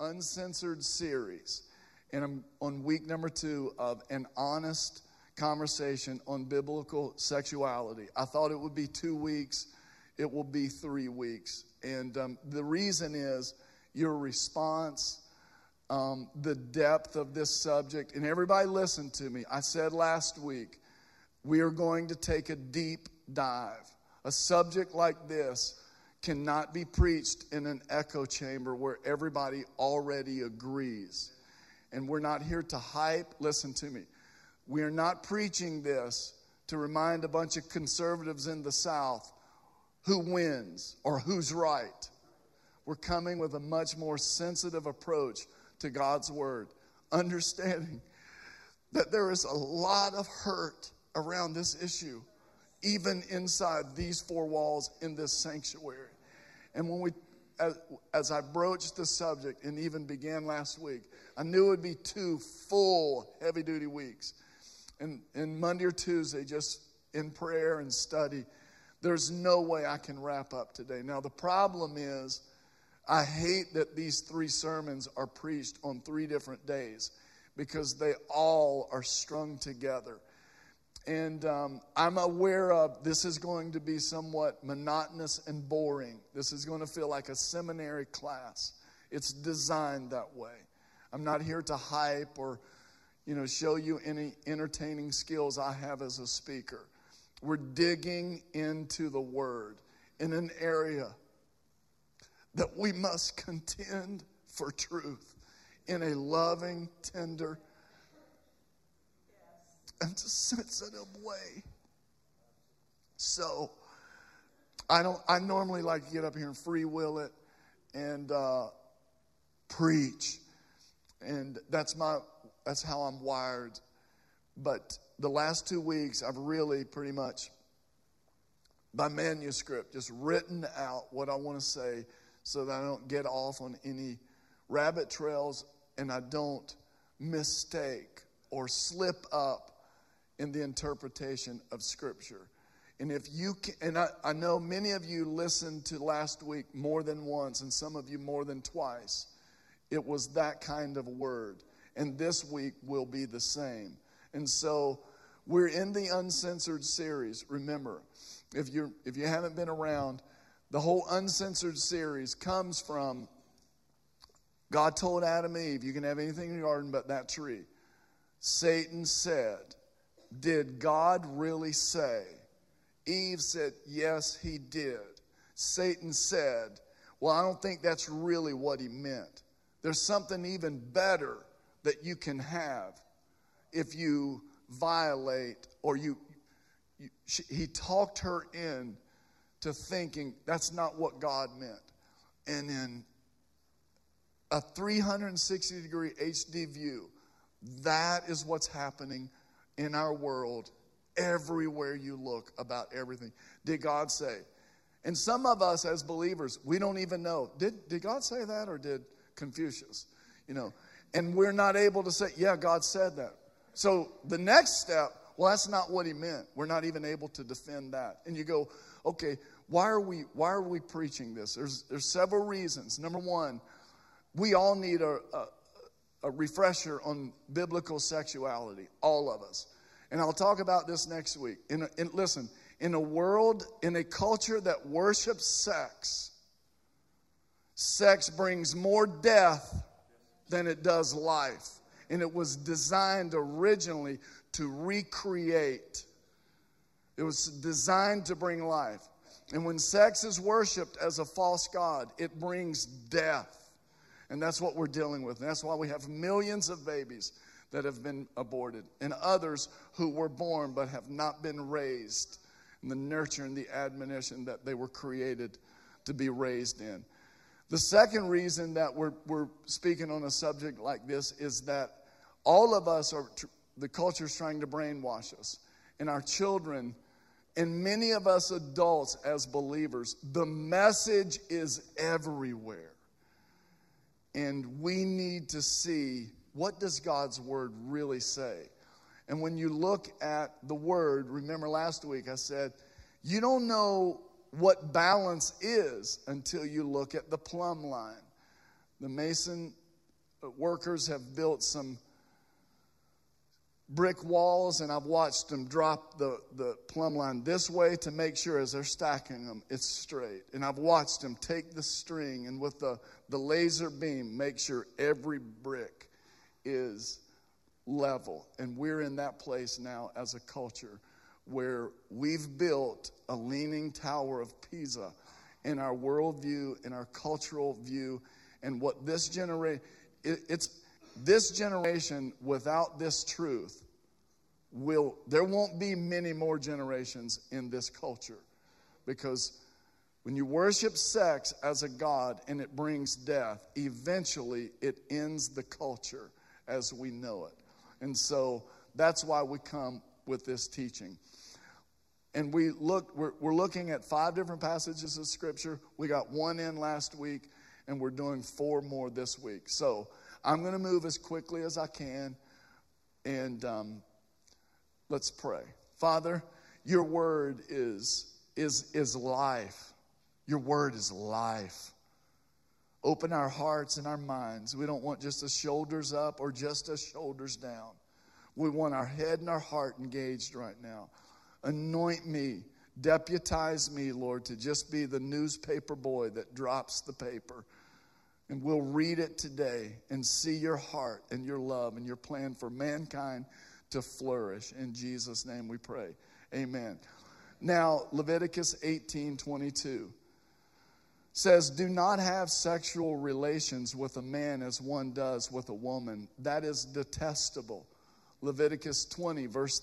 uncensored series. And I'm on week number two of an honest conversation on biblical sexuality. I thought it would be two weeks, it will be three weeks. And um, the reason is your response, um, the depth of this subject. And everybody listen to me. I said last week, we are going to take a deep dive. A subject like this cannot be preached in an echo chamber where everybody already agrees. And we're not here to hype. Listen to me. We are not preaching this to remind a bunch of conservatives in the South who wins or who's right. We're coming with a much more sensitive approach to God's Word, understanding that there is a lot of hurt around this issue, even inside these four walls in this sanctuary. And when we, as, as I broached the subject and even began last week, I knew it would be two full, heavy duty weeks. And, and Monday or Tuesday, just in prayer and study, there's no way I can wrap up today. Now, the problem is, I hate that these three sermons are preached on three different days because they all are strung together. And um, I'm aware of this is going to be somewhat monotonous and boring. This is going to feel like a seminary class. It's designed that way. I'm not here to hype or, you know, show you any entertaining skills I have as a speaker. We're digging into the Word in an area that we must contend for truth in a loving, tender, and a sensitive way. So, I don't. I normally like to get up here and free will it and uh, preach, and that's my. That's how I'm wired. But the last two weeks, I've really pretty much, by manuscript, just written out what I want to say, so that I don't get off on any rabbit trails and I don't mistake or slip up in the interpretation of Scripture. And if you can, and I, I know many of you listened to last week more than once, and some of you more than twice. It was that kind of word. And this week will be the same. And so we're in the uncensored series. Remember, if you if you haven't been around, the whole uncensored series comes from God told Adam and Eve, you can have anything in the garden but that tree. Satan said, did God really say? Eve said, Yes, he did. Satan said, Well, I don't think that's really what he meant. There's something even better that you can have if you violate or you. you she, he talked her in to thinking that's not what God meant. And in a 360 degree HD view, that is what's happening in our world everywhere you look about everything. Did God say? And some of us as believers, we don't even know. Did, did God say that or did Confucius? You know, and we're not able to say, yeah, God said that. So the next step, well, that's not what he meant. We're not even able to defend that. And you go, okay, why are we why are we preaching this? There's there's several reasons. Number one, we all need a, a a refresher on biblical sexuality, all of us. And I'll talk about this next week. In, a, in, listen, in a world, in a culture that worships sex, sex brings more death than it does life. And it was designed originally to recreate, it was designed to bring life. And when sex is worshiped as a false God, it brings death. And that's what we're dealing with. And that's why we have millions of babies that have been aborted and others who were born but have not been raised in the nurture and the admonition that they were created to be raised in. The second reason that we're, we're speaking on a subject like this is that all of us are, the culture is trying to brainwash us. And our children, and many of us adults as believers, the message is everywhere. And we need to see what does God's word really say? And when you look at the word, remember last week I said, you don't know what balance is until you look at the plumb line. The Mason workers have built some brick walls and I've watched them drop the, the plumb line this way to make sure as they're stacking them, it's straight. And I've watched them take the string and with the, the laser beam, make sure every brick is level. And we're in that place now as a culture where we've built a leaning tower of Pisa in our worldview, in our cultural view, and what this generation, it, it's this generation without this truth will, there won't be many more generations in this culture because when you worship sex as a God and it brings death, eventually it ends the culture as we know it. And so that's why we come with this teaching. And we look, we're, we're looking at five different passages of scripture. We got one in last week, and we're doing four more this week. So I'm going to move as quickly as I can, and um, let's pray. Father, your word is, is, is life. Your word is life. Open our hearts and our minds. We don't want just a shoulders up or just a shoulders down. We want our head and our heart engaged right now. Anoint me, deputize me, Lord, to just be the newspaper boy that drops the paper. And we'll read it today and see your heart and your love and your plan for mankind to flourish. In Jesus' name we pray. Amen. Now, Leviticus 18 22 says, Do not have sexual relations with a man as one does with a woman. That is detestable. Leviticus 20, verse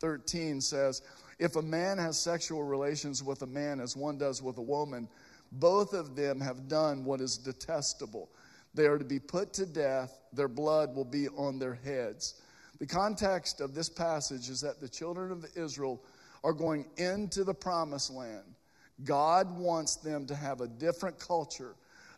13 says, If a man has sexual relations with a man as one does with a woman, both of them have done what is detestable. They are to be put to death, their blood will be on their heads. The context of this passage is that the children of Israel are going into the promised land. God wants them to have a different culture,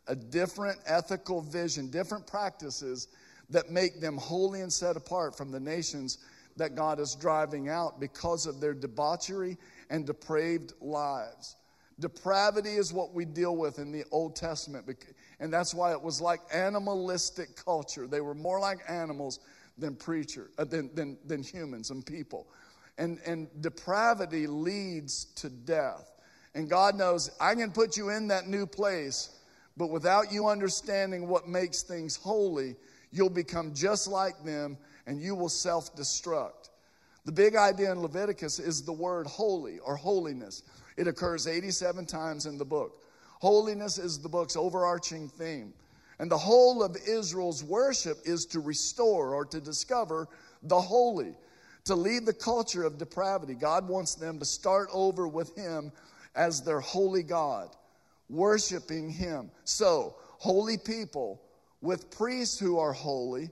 a different ethical vision, different practices that make them holy and set apart from the nations that God is driving out because of their debauchery and depraved lives. Depravity is what we deal with in the Old Testament, and that's why it was like animalistic culture. They were more like animals than preacher, uh, than, than, than humans and people. And, and depravity leads to death. And God knows I can put you in that new place, but without you understanding what makes things holy, you'll become just like them and you will self destruct. The big idea in Leviticus is the word holy or holiness. It occurs 87 times in the book. Holiness is the book's overarching theme. And the whole of Israel's worship is to restore or to discover the holy, to leave the culture of depravity. God wants them to start over with Him as their holy God, worshiping Him. So, holy people with priests who are holy,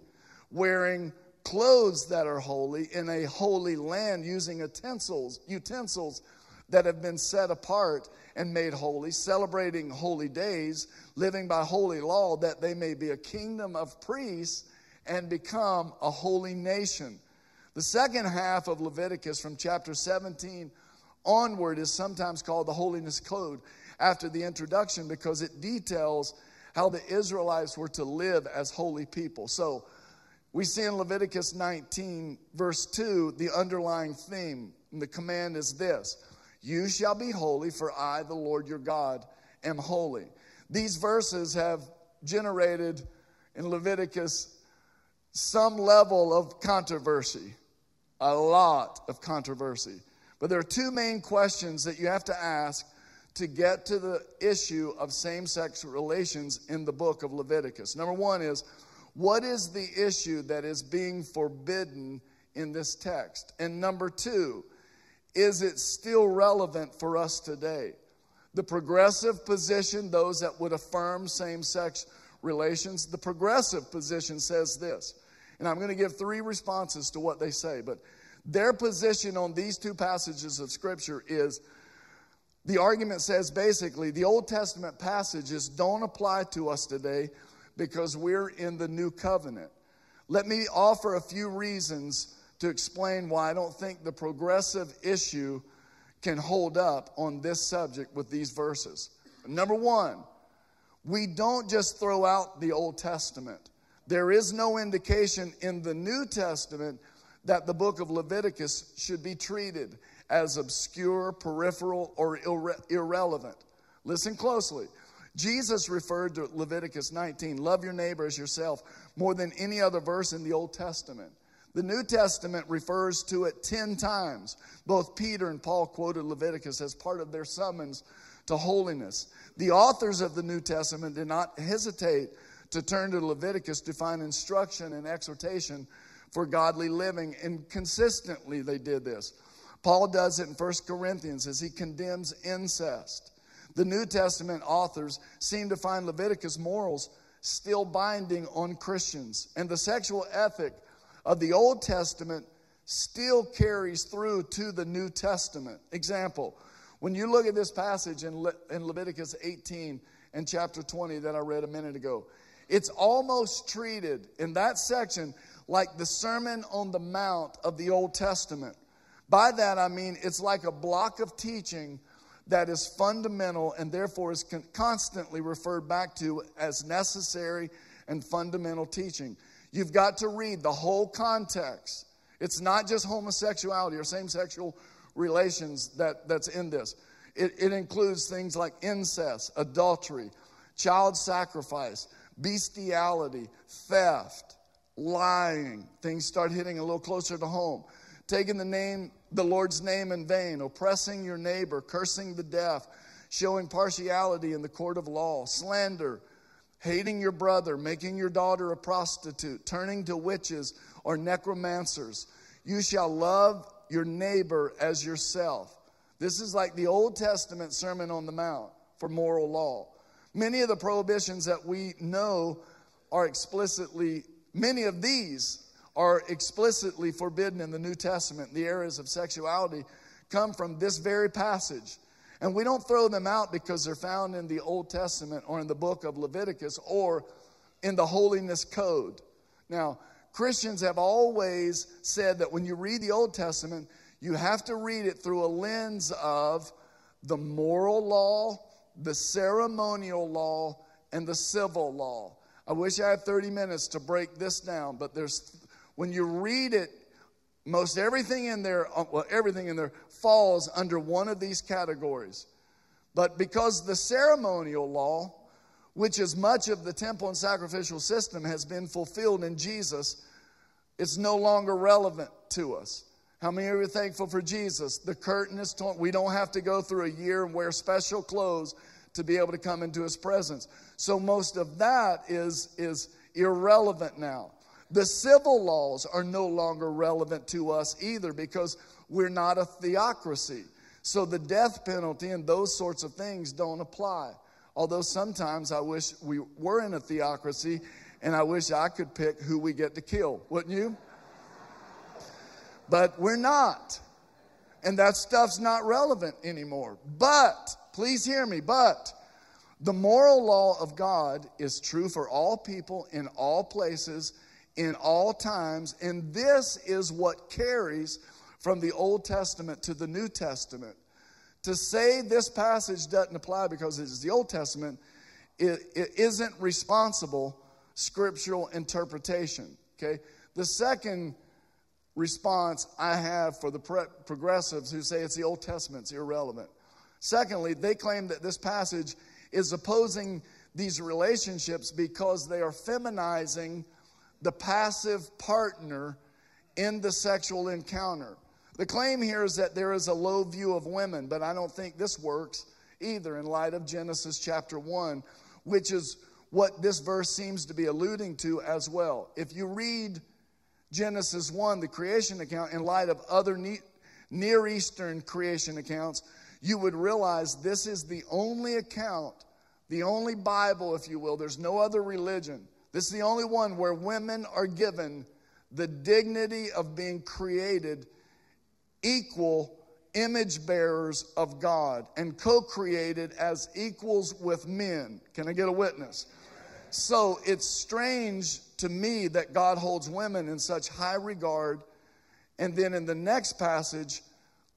wearing clothes that are holy in a holy land, using utensils, utensils that have been set apart and made holy, celebrating holy days, living by holy law, that they may be a kingdom of priests and become a holy nation. The second half of Leviticus from chapter 17 onward is sometimes called the Holiness Code after the introduction because it details how the Israelites were to live as holy people. So we see in Leviticus 19, verse 2, the underlying theme, and the command is this You shall be holy, for I, the Lord your God, am holy. These verses have generated in Leviticus some level of controversy, a lot of controversy. But there are two main questions that you have to ask to get to the issue of same sex relations in the book of Leviticus. Number one is what is the issue that is being forbidden in this text? And number two, is it still relevant for us today? The progressive position, those that would affirm same sex relations, the progressive position says this. And I'm going to give three responses to what they say, but their position on these two passages of Scripture is the argument says basically the Old Testament passages don't apply to us today because we're in the new covenant. Let me offer a few reasons to explain why I don't think the progressive issue can hold up on this subject with these verses. Number one, we don't just throw out the Old Testament. there is no indication in the New Testament that the book of Leviticus should be treated as obscure, peripheral, or irre- irrelevant. Listen closely. Jesus referred to Leviticus 19, love your neighbor as yourself, more than any other verse in the Old Testament. The New Testament refers to it 10 times. Both Peter and Paul quoted Leviticus as part of their summons to holiness. The authors of the New Testament did not hesitate to turn to Leviticus to find instruction and exhortation for godly living, and consistently they did this. Paul does it in 1 Corinthians as he condemns incest. The New Testament authors seem to find Leviticus morals still binding on Christians, and the sexual ethic of the Old Testament still carries through to the New Testament. Example, when you look at this passage in, Le- in Leviticus 18 and chapter 20 that I read a minute ago, it's almost treated in that section like the Sermon on the Mount of the Old Testament. By that I mean it's like a block of teaching that is fundamental and therefore is con- constantly referred back to as necessary and fundamental teaching. You've got to read the whole context. It's not just homosexuality or same sexual relations that, that's in this. It, it includes things like incest, adultery, child sacrifice, bestiality, theft, lying. Things start hitting a little closer to home. Taking the name, the Lord's name in vain, oppressing your neighbor, cursing the deaf, showing partiality in the court of law, slander, hating your brother, making your daughter a prostitute, turning to witches or necromancers. You shall love your neighbor as yourself. This is like the Old Testament Sermon on the Mount for moral law. Many of the prohibitions that we know are explicitly, many of these are explicitly forbidden in the New Testament. The areas of sexuality come from this very passage. And we don't throw them out because they're found in the Old Testament or in the book of Leviticus or in the holiness code. Now, Christians have always said that when you read the Old Testament, you have to read it through a lens of the moral law the ceremonial law and the civil law. I wish I had 30 minutes to break this down, but there's when you read it, most everything in there, uh, well, everything in there falls under one of these categories. But because the ceremonial law, which is much of the temple and sacrificial system, has been fulfilled in Jesus, it's no longer relevant to us. How many of you are thankful for Jesus? The curtain is torn. We don't have to go through a year and wear special clothes to be able to come into his presence. So most of that is, is irrelevant now. The civil laws are no longer relevant to us either because we're not a theocracy. So the death penalty and those sorts of things don't apply. Although sometimes I wish we were in a theocracy and I wish I could pick who we get to kill, wouldn't you? But we're not. And that stuff's not relevant anymore. But, please hear me, but the moral law of God is true for all people in all places, in all times. And this is what carries from the Old Testament to the New Testament. To say this passage doesn't apply because it is the Old Testament, it, it isn't responsible scriptural interpretation. Okay? The second response I have for the progressives who say it's the Old Testament, it's irrelevant. Secondly, they claim that this passage is opposing these relationships because they are feminizing the passive partner in the sexual encounter. The claim here is that there is a low view of women, but I don't think this works either in light of Genesis chapter 1, which is what this verse seems to be alluding to as well. If you read Genesis 1, the creation account, in light of other Near Eastern creation accounts, you would realize this is the only account, the only Bible, if you will. There's no other religion. This is the only one where women are given the dignity of being created equal image bearers of God and co created as equals with men. Can I get a witness? So it's strange to me that God holds women in such high regard. And then in the next passage,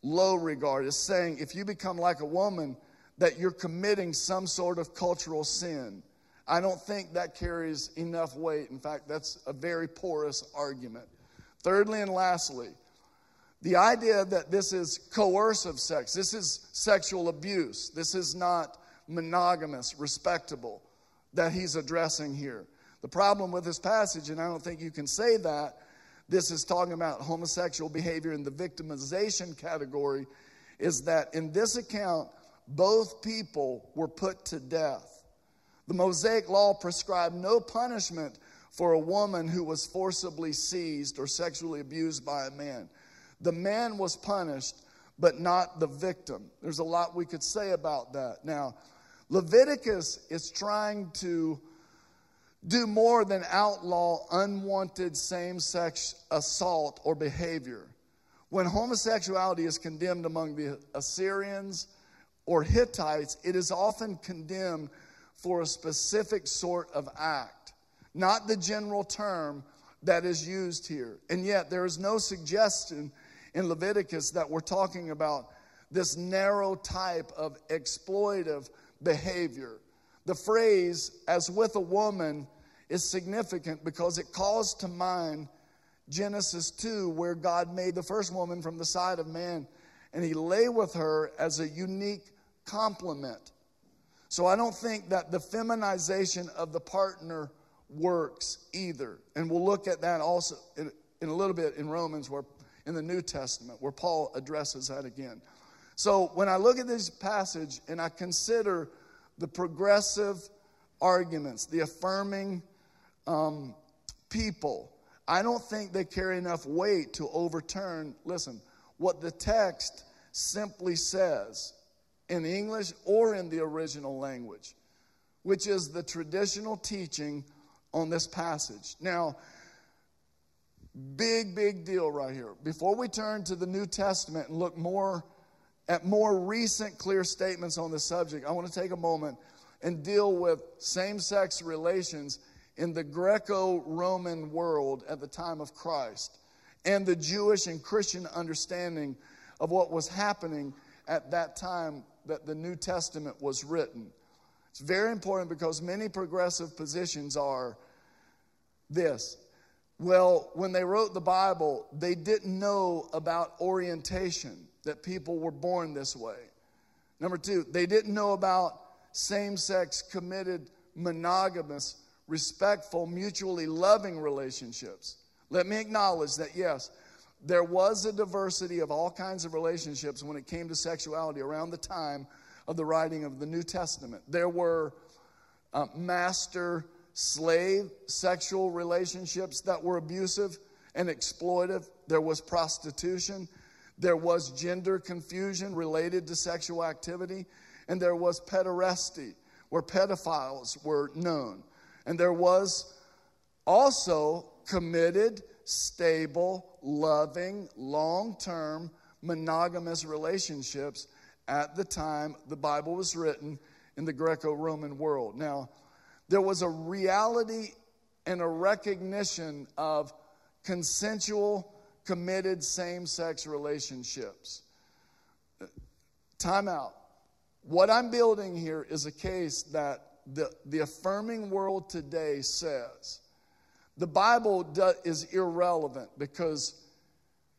low regard is saying if you become like a woman, that you're committing some sort of cultural sin. I don't think that carries enough weight. In fact, that's a very porous argument. Thirdly and lastly, the idea that this is coercive sex, this is sexual abuse, this is not monogamous, respectable, that he's addressing here. The problem with this passage, and I don't think you can say that, this is talking about homosexual behavior in the victimization category, is that in this account, both people were put to death. The Mosaic law prescribed no punishment for a woman who was forcibly seized or sexually abused by a man. The man was punished, but not the victim. There's a lot we could say about that. Now, Leviticus is trying to do more than outlaw unwanted same sex assault or behavior. When homosexuality is condemned among the Assyrians or Hittites, it is often condemned for a specific sort of act, not the general term that is used here. And yet, there is no suggestion in Leviticus that we're talking about this narrow type of exploitive behavior. The phrase, as with a woman, is significant because it calls to mind Genesis 2, where God made the first woman from the side of man and he lay with her as a unique complement. So I don't think that the feminization of the partner works either. And we'll look at that also in, in a little bit in Romans, where in the New Testament, where Paul addresses that again. So when I look at this passage and I consider the progressive arguments, the affirming um, people, I don't think they carry enough weight to overturn, listen, what the text simply says in English or in the original language, which is the traditional teaching on this passage. Now, big, big deal right here. Before we turn to the New Testament and look more at more recent clear statements on the subject, I want to take a moment and deal with same sex relations in the Greco Roman world at the time of Christ and the Jewish and Christian understanding of what was happening at that time that the New Testament was written. It's very important because many progressive positions are this. Well, when they wrote the Bible, they didn't know about orientation, that people were born this way. Number two, they didn't know about same sex, committed, monogamous, respectful, mutually loving relationships. Let me acknowledge that, yes, there was a diversity of all kinds of relationships when it came to sexuality around the time of the writing of the New Testament. There were uh, master slave sexual relationships that were abusive and exploitive, there was prostitution, there was gender confusion related to sexual activity and there was pederasty, where pedophiles were known. And there was also committed, stable, loving, long term, monogamous relationships at the time the Bible was written in the Greco Roman world. Now, there was a reality and a recognition of consensual, committed same sex relationships. Time out. What I'm building here is a case that the, the affirming world today says the Bible is irrelevant because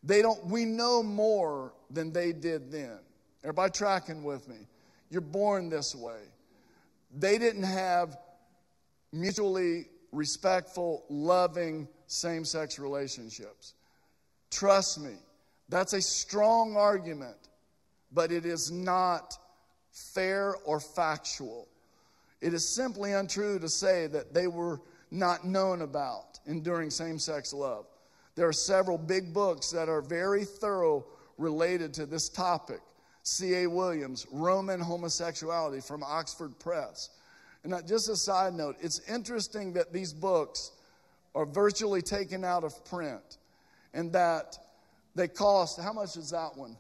they don't, we know more than they did then. Everybody tracking with me? You're born this way. They didn't have mutually respectful, loving same sex relationships. Trust me, that's a strong argument, but it is not fair, or factual. It is simply untrue to say that they were not known about enduring same sex love. There are several big books that are very thorough related to this topic. C.A. Williams, Roman Homosexuality from Oxford Press. And uh, just a side note, it's interesting that these books are virtually taken out of print and that they cost, how much is that one?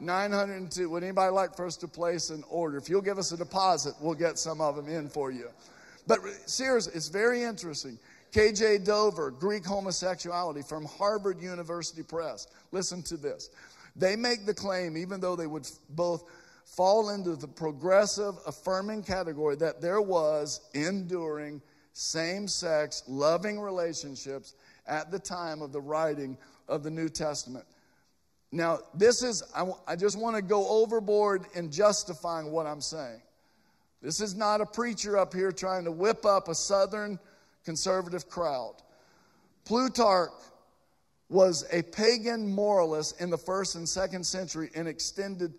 902. Would anybody like for us to place an order? If you'll give us a deposit, we'll get some of them in for you. But seriously, it's very interesting. KJ Dover, Greek homosexuality from Harvard University Press. Listen to this. They make the claim, even though they would both fall into the progressive, affirming category that there was enduring, same sex, loving relationships at the time of the writing of the New Testament. Now, this is, I, I just want to go overboard in justifying what I'm saying. This is not a preacher up here trying to whip up a southern conservative crowd. Plutarch was a pagan moralist in the first and second century and extended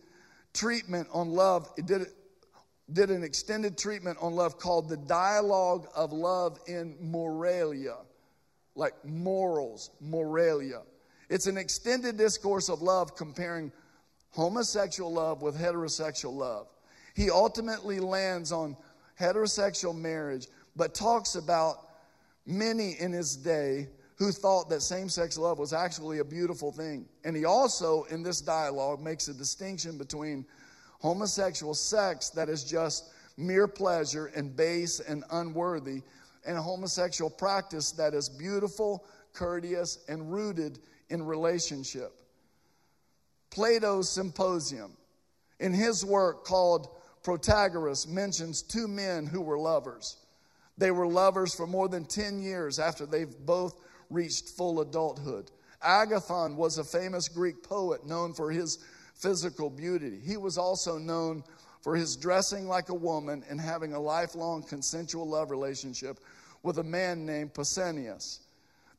treatment on love. It did, did an extended treatment on love called the Dialogue of Love in Moralia, like morals, moralia. It's an extended discourse of love comparing homosexual love with heterosexual love. He ultimately lands on heterosexual marriage, but talks about many in his day who thought that same sex love was actually a beautiful thing. And he also, in this dialogue, makes a distinction between homosexual sex that is just mere pleasure and base and unworthy, and homosexual practice that is beautiful, courteous, and rooted in relationship. Plato's Symposium, in his work called Protagoras, mentions two men who were lovers. They were lovers for more than 10 years after they've both reached full adulthood. Agathon was a famous Greek poet known for his physical beauty. He was also known for his dressing like a woman and having a lifelong consensual love relationship with a man named Pausanias.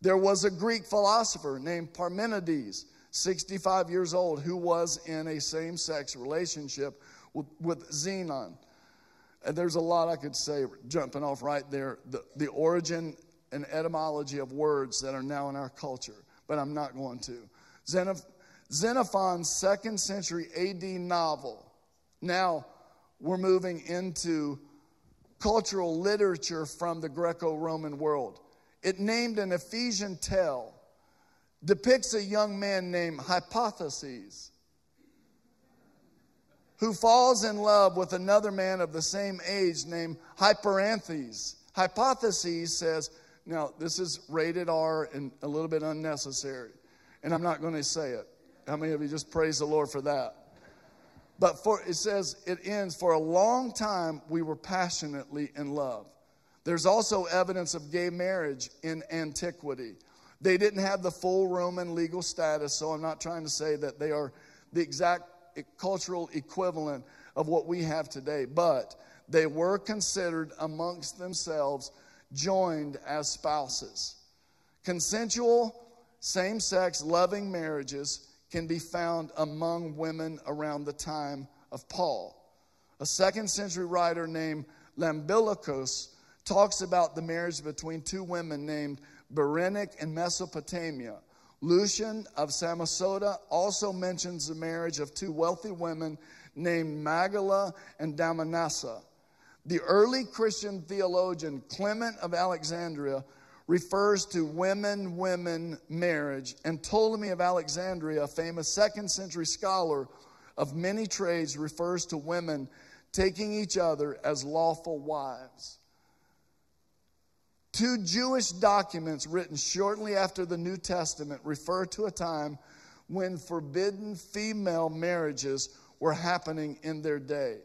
There was a Greek philosopher named Parmenides, 65 years old, who was in a same sex relationship with, with Zenon. And there's a lot I could say jumping off right there. The, the origin and etymology of words that are now in our culture, but I'm not going to. Xenoph- Xenophon's second century AD novel. Now we're moving into cultural literature from the Greco Roman world. It named an Ephesian tale, depicts a young man named Hippothous who falls in love with another man of the same age named Hyperanthes. Hippothous says, now, this is rated R and a little bit unnecessary, and I'm not going to say it. How many of you just praise the Lord for that? But for it says it ends for a long time we were passionately in love. There's also evidence of gay marriage in antiquity. They didn't have the full Roman legal status, so I'm not trying to say that they are the exact cultural equivalent of what we have today, but they were considered amongst themselves joined as spouses. Consensual, same sex, loving marriages can be found among women around the time of Paul. A second century writer named Lambilliacus talks about the marriage between two women named Berenice in Mesopotamia. Lucian of Samosata also mentions the marriage of two wealthy women named Magala and Damanassa. The early Christian theologian Clement of Alexandria refers to women women marriage, and Ptolemy of Alexandria, a famous second century scholar of many trades, refers to women taking each other as lawful wives. Two Jewish documents written shortly after the New Testament refer to a time when forbidden female marriages were happening in their day.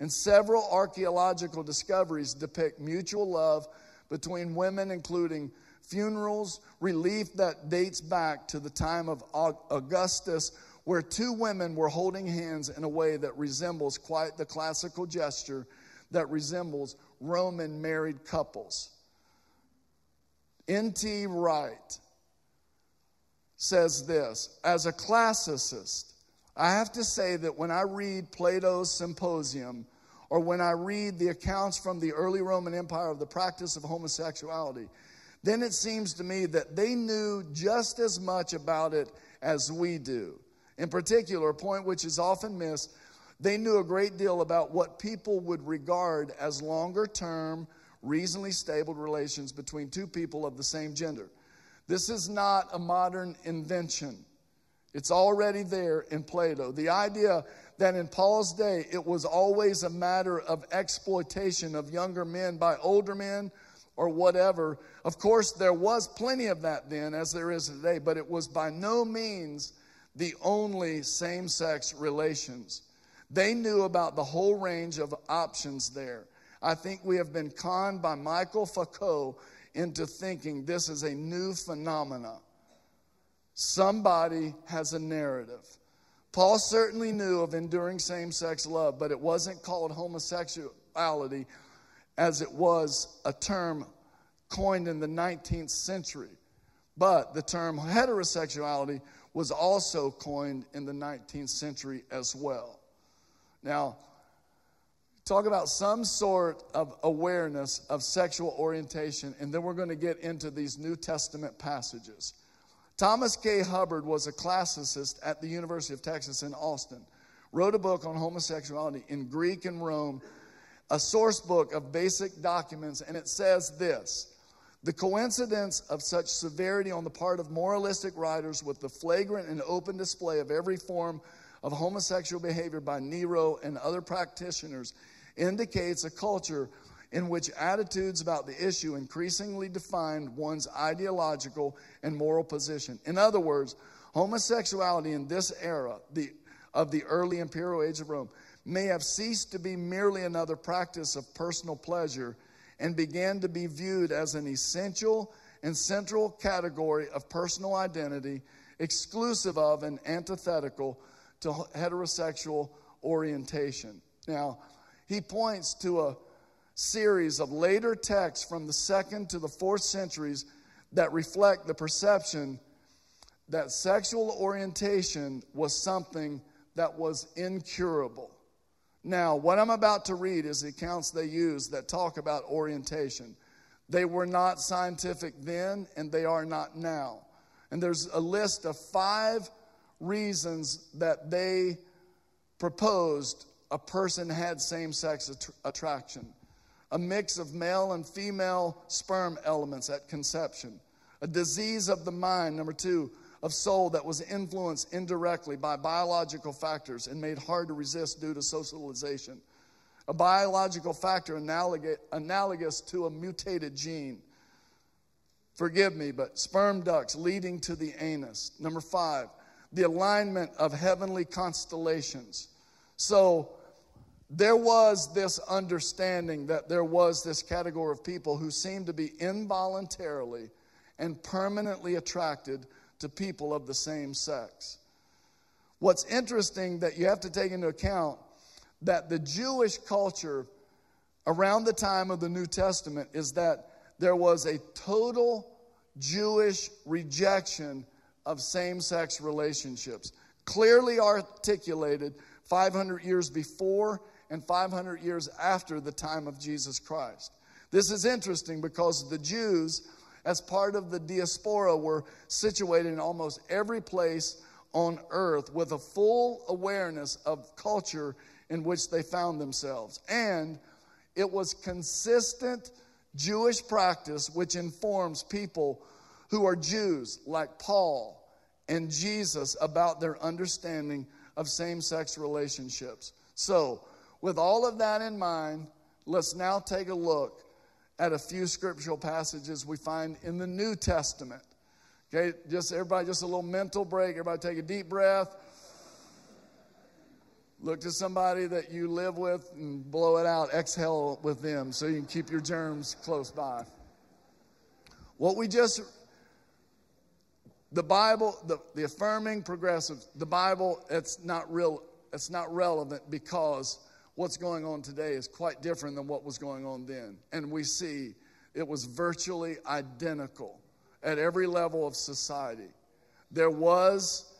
And several archaeological discoveries depict mutual love between women, including funerals, relief that dates back to the time of Augustus, where two women were holding hands in a way that resembles quite the classical gesture that resembles Roman married couples. N.T. Wright says this As a classicist, I have to say that when I read Plato's Symposium, or when I read the accounts from the early Roman Empire of the practice of homosexuality, then it seems to me that they knew just as much about it as we do. In particular, a point which is often missed, they knew a great deal about what people would regard as longer term, reasonably stable relations between two people of the same gender. This is not a modern invention. It's already there in Plato. The idea that in Paul's day it was always a matter of exploitation of younger men by older men or whatever. Of course, there was plenty of that then, as there is today, but it was by no means the only same sex relations. They knew about the whole range of options there. I think we have been conned by Michael Foucault into thinking this is a new phenomena. Somebody has a narrative. Paul certainly knew of enduring same sex love, but it wasn't called homosexuality as it was a term coined in the 19th century. But the term heterosexuality was also coined in the 19th century as well. Now, talk about some sort of awareness of sexual orientation, and then we're going to get into these New Testament passages. Thomas K. Hubbard was a classicist at the University of Texas in Austin, wrote a book on homosexuality in Greek and Rome, a source book of basic documents, and it says this the coincidence of such severity on the part of moralistic writers with the flagrant and open display of every form of homosexual behavior by Nero and other practitioners indicates a culture in which attitudes about the issue increasingly defined one's ideological and moral position. In other words, homosexuality in this era the, of the early imperial age of Rome may have ceased to be merely another practice of personal pleasure and began to be viewed as an essential and central category of personal identity, exclusive of and antithetical to heterosexual orientation. Now, he points to a series of later texts from the second to the fourth centuries that reflect the perception that sexual orientation was something that was incurable. Now, what I'm about to read is the accounts they use that talk about orientation. They were not scientific then, and they are not now. And there's a list of five reasons that they proposed a person had same sex attraction a mix of male and female sperm elements at conception, a disease of the mind, number two, of soul that was influenced indirectly by biological factors and made hard to resist due to socialization. A biological factor analogous to a mutated gene. Forgive me, but sperm ducts leading to the anus. Number five, the alignment of heavenly constellations. So there was this understanding that there was this category of people who seemed to be involuntarily and permanently attracted to people of the same sex. What's interesting that you have to take into account that the Jewish culture around the time of the New Testament is that there was a total Jewish rejection of same sex relationships, clearly articulated 500 years before and 500 years after the time of Jesus Christ. This is interesting because the Jews as part of the diaspora, were situated in almost every place on earth with a full awareness of culture in which they found themselves. And it was consistent Jewish practice which informs people who are Jews, like Paul and Jesus, about their understanding of same sex relationships. So, with all of that in mind, let's now take a look at a few scriptural passages we find in the New Testament. Okay, just everybody, just a little mental break. Everybody take a deep breath. Look to somebody that you live with and blow it out. Exhale with them so you can keep your germs close by. What we just, the Bible, the, the affirming progressive, the Bible, it's not real, it's not relevant because what's going on today is quite different than what was going on then. And we see it was virtually identical at every level of society. There was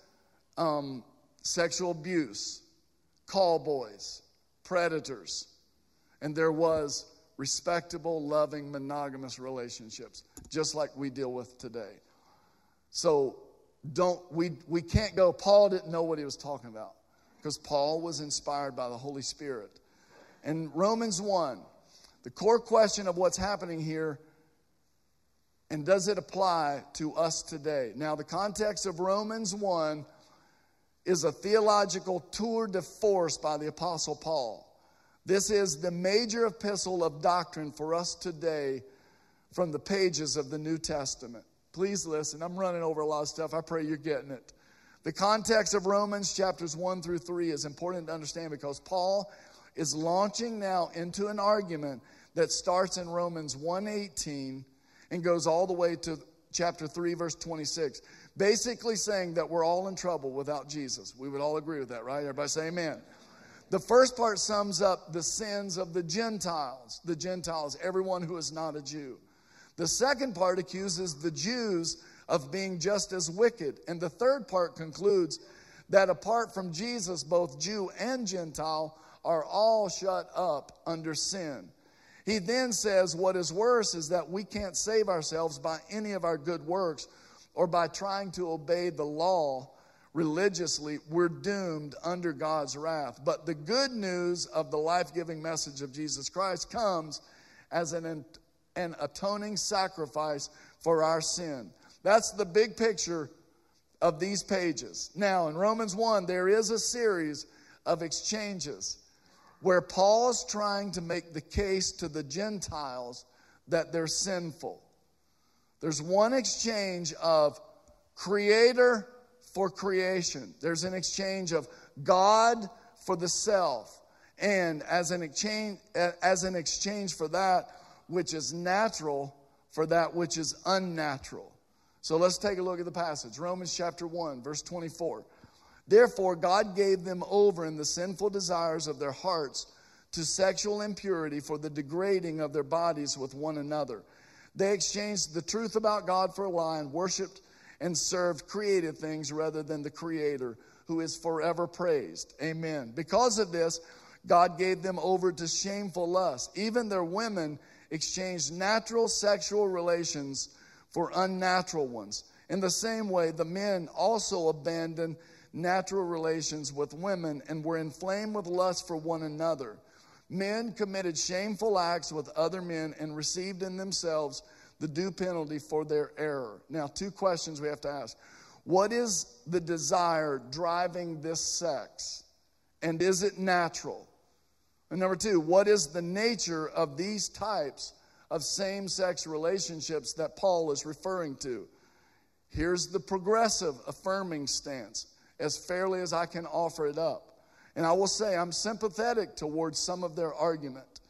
um, sexual abuse, call boys, predators, and there was respectable, loving, monogamous relationships, just like we deal with today. So don't we we can't go, Paul didn't know what he was talking about because Paul was inspired by the Holy Spirit. In Romans 1, the core question of what's happening here and does it apply to us today? Now, the context of Romans 1 is a theological tour de force by the Apostle Paul. This is the major epistle of doctrine for us today from the pages of the New Testament. Please listen. I'm running over a lot of stuff. I pray you're getting it. The context of Romans chapters 1 through 3 is important to understand because Paul is launching now into an argument that starts in Romans 1:18 and goes all the way to chapter 3 verse 26 basically saying that we're all in trouble without Jesus. We would all agree with that, right? Everybody say amen. The first part sums up the sins of the Gentiles, the Gentiles, everyone who is not a Jew. The second part accuses the Jews of being just as wicked. And the third part concludes that apart from Jesus, both Jew and Gentile are all shut up under sin. He then says, What is worse is that we can't save ourselves by any of our good works or by trying to obey the law religiously. We're doomed under God's wrath. But the good news of the life giving message of Jesus Christ comes as an, an atoning sacrifice for our sin. That's the big picture of these pages. Now, in Romans 1, there is a series of exchanges where Paul is trying to make the case to the Gentiles that they're sinful. There's one exchange of creator for creation, there's an exchange of God for the self. And as an exchange, as an exchange for that which is natural for that which is unnatural. So let's take a look at the passage. Romans chapter 1, verse 24. Therefore, God gave them over in the sinful desires of their hearts to sexual impurity for the degrading of their bodies with one another. They exchanged the truth about God for a lie and worshiped and served created things rather than the Creator who is forever praised. Amen. Because of this, God gave them over to shameful lust. Even their women exchanged natural sexual relations for unnatural ones. In the same way, the men also abandoned natural relations with women and were inflamed with lust for one another. Men committed shameful acts with other men and received in themselves the due penalty for their error. Now, two questions we have to ask. What is the desire driving this sex? And is it natural? And number two, what is the nature of these types of same sex relationships that Paul is referring to? Here's the progressive affirming stance as fairly as I can offer it up. And I will say, I'm sympathetic towards some of their argument.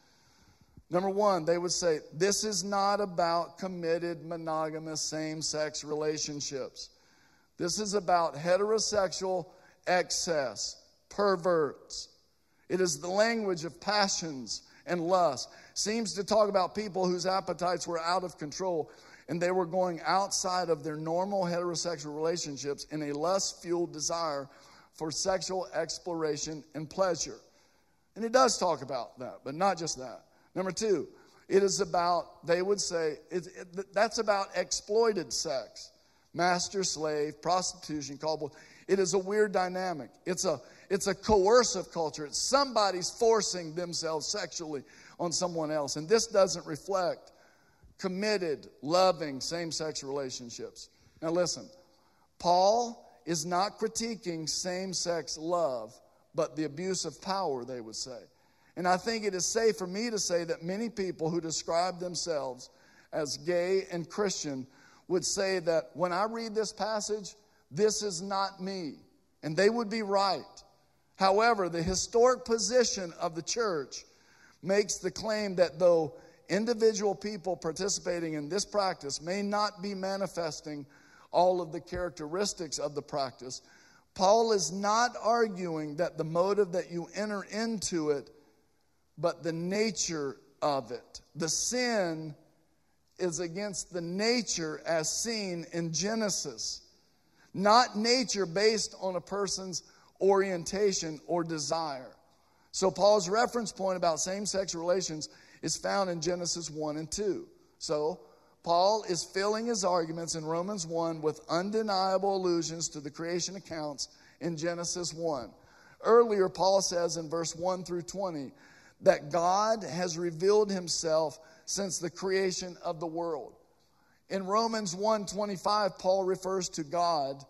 Number one, they would say, this is not about committed monogamous same sex relationships. This is about heterosexual excess, perverts. It is the language of passions and lust. Seems to talk about people whose appetites were out of control and they were going outside of their normal heterosexual relationships in a lust fueled desire for sexual exploration and pleasure. And it does talk about that, but not just that. Number two, it is about, they would say, it, it, that's about exploited sex. Master, slave, prostitution, called. It is a weird dynamic. It's a, it's a coercive culture. It's somebody's forcing themselves sexually on someone else. And this doesn't reflect committed, loving same sex relationships. Now, listen, Paul is not critiquing same sex love, but the abuse of power, they would say. And I think it is safe for me to say that many people who describe themselves as gay and Christian would say that when I read this passage, this is not me. And they would be right. However, the historic position of the church makes the claim that though individual people participating in this practice may not be manifesting all of the characteristics of the practice, Paul is not arguing that the motive that you enter into it, but the nature of it. The sin is against the nature as seen in Genesis, not nature based on a person's orientation or desire. So, Paul's reference point about same sex relations is found in Genesis 1 and 2. So, Paul is filling his arguments in Romans 1 with undeniable allusions to the creation accounts in Genesis 1. Earlier, Paul says in verse 1 through 20 that God has revealed himself since the creation of the world. In Romans 1:25, Paul refers to God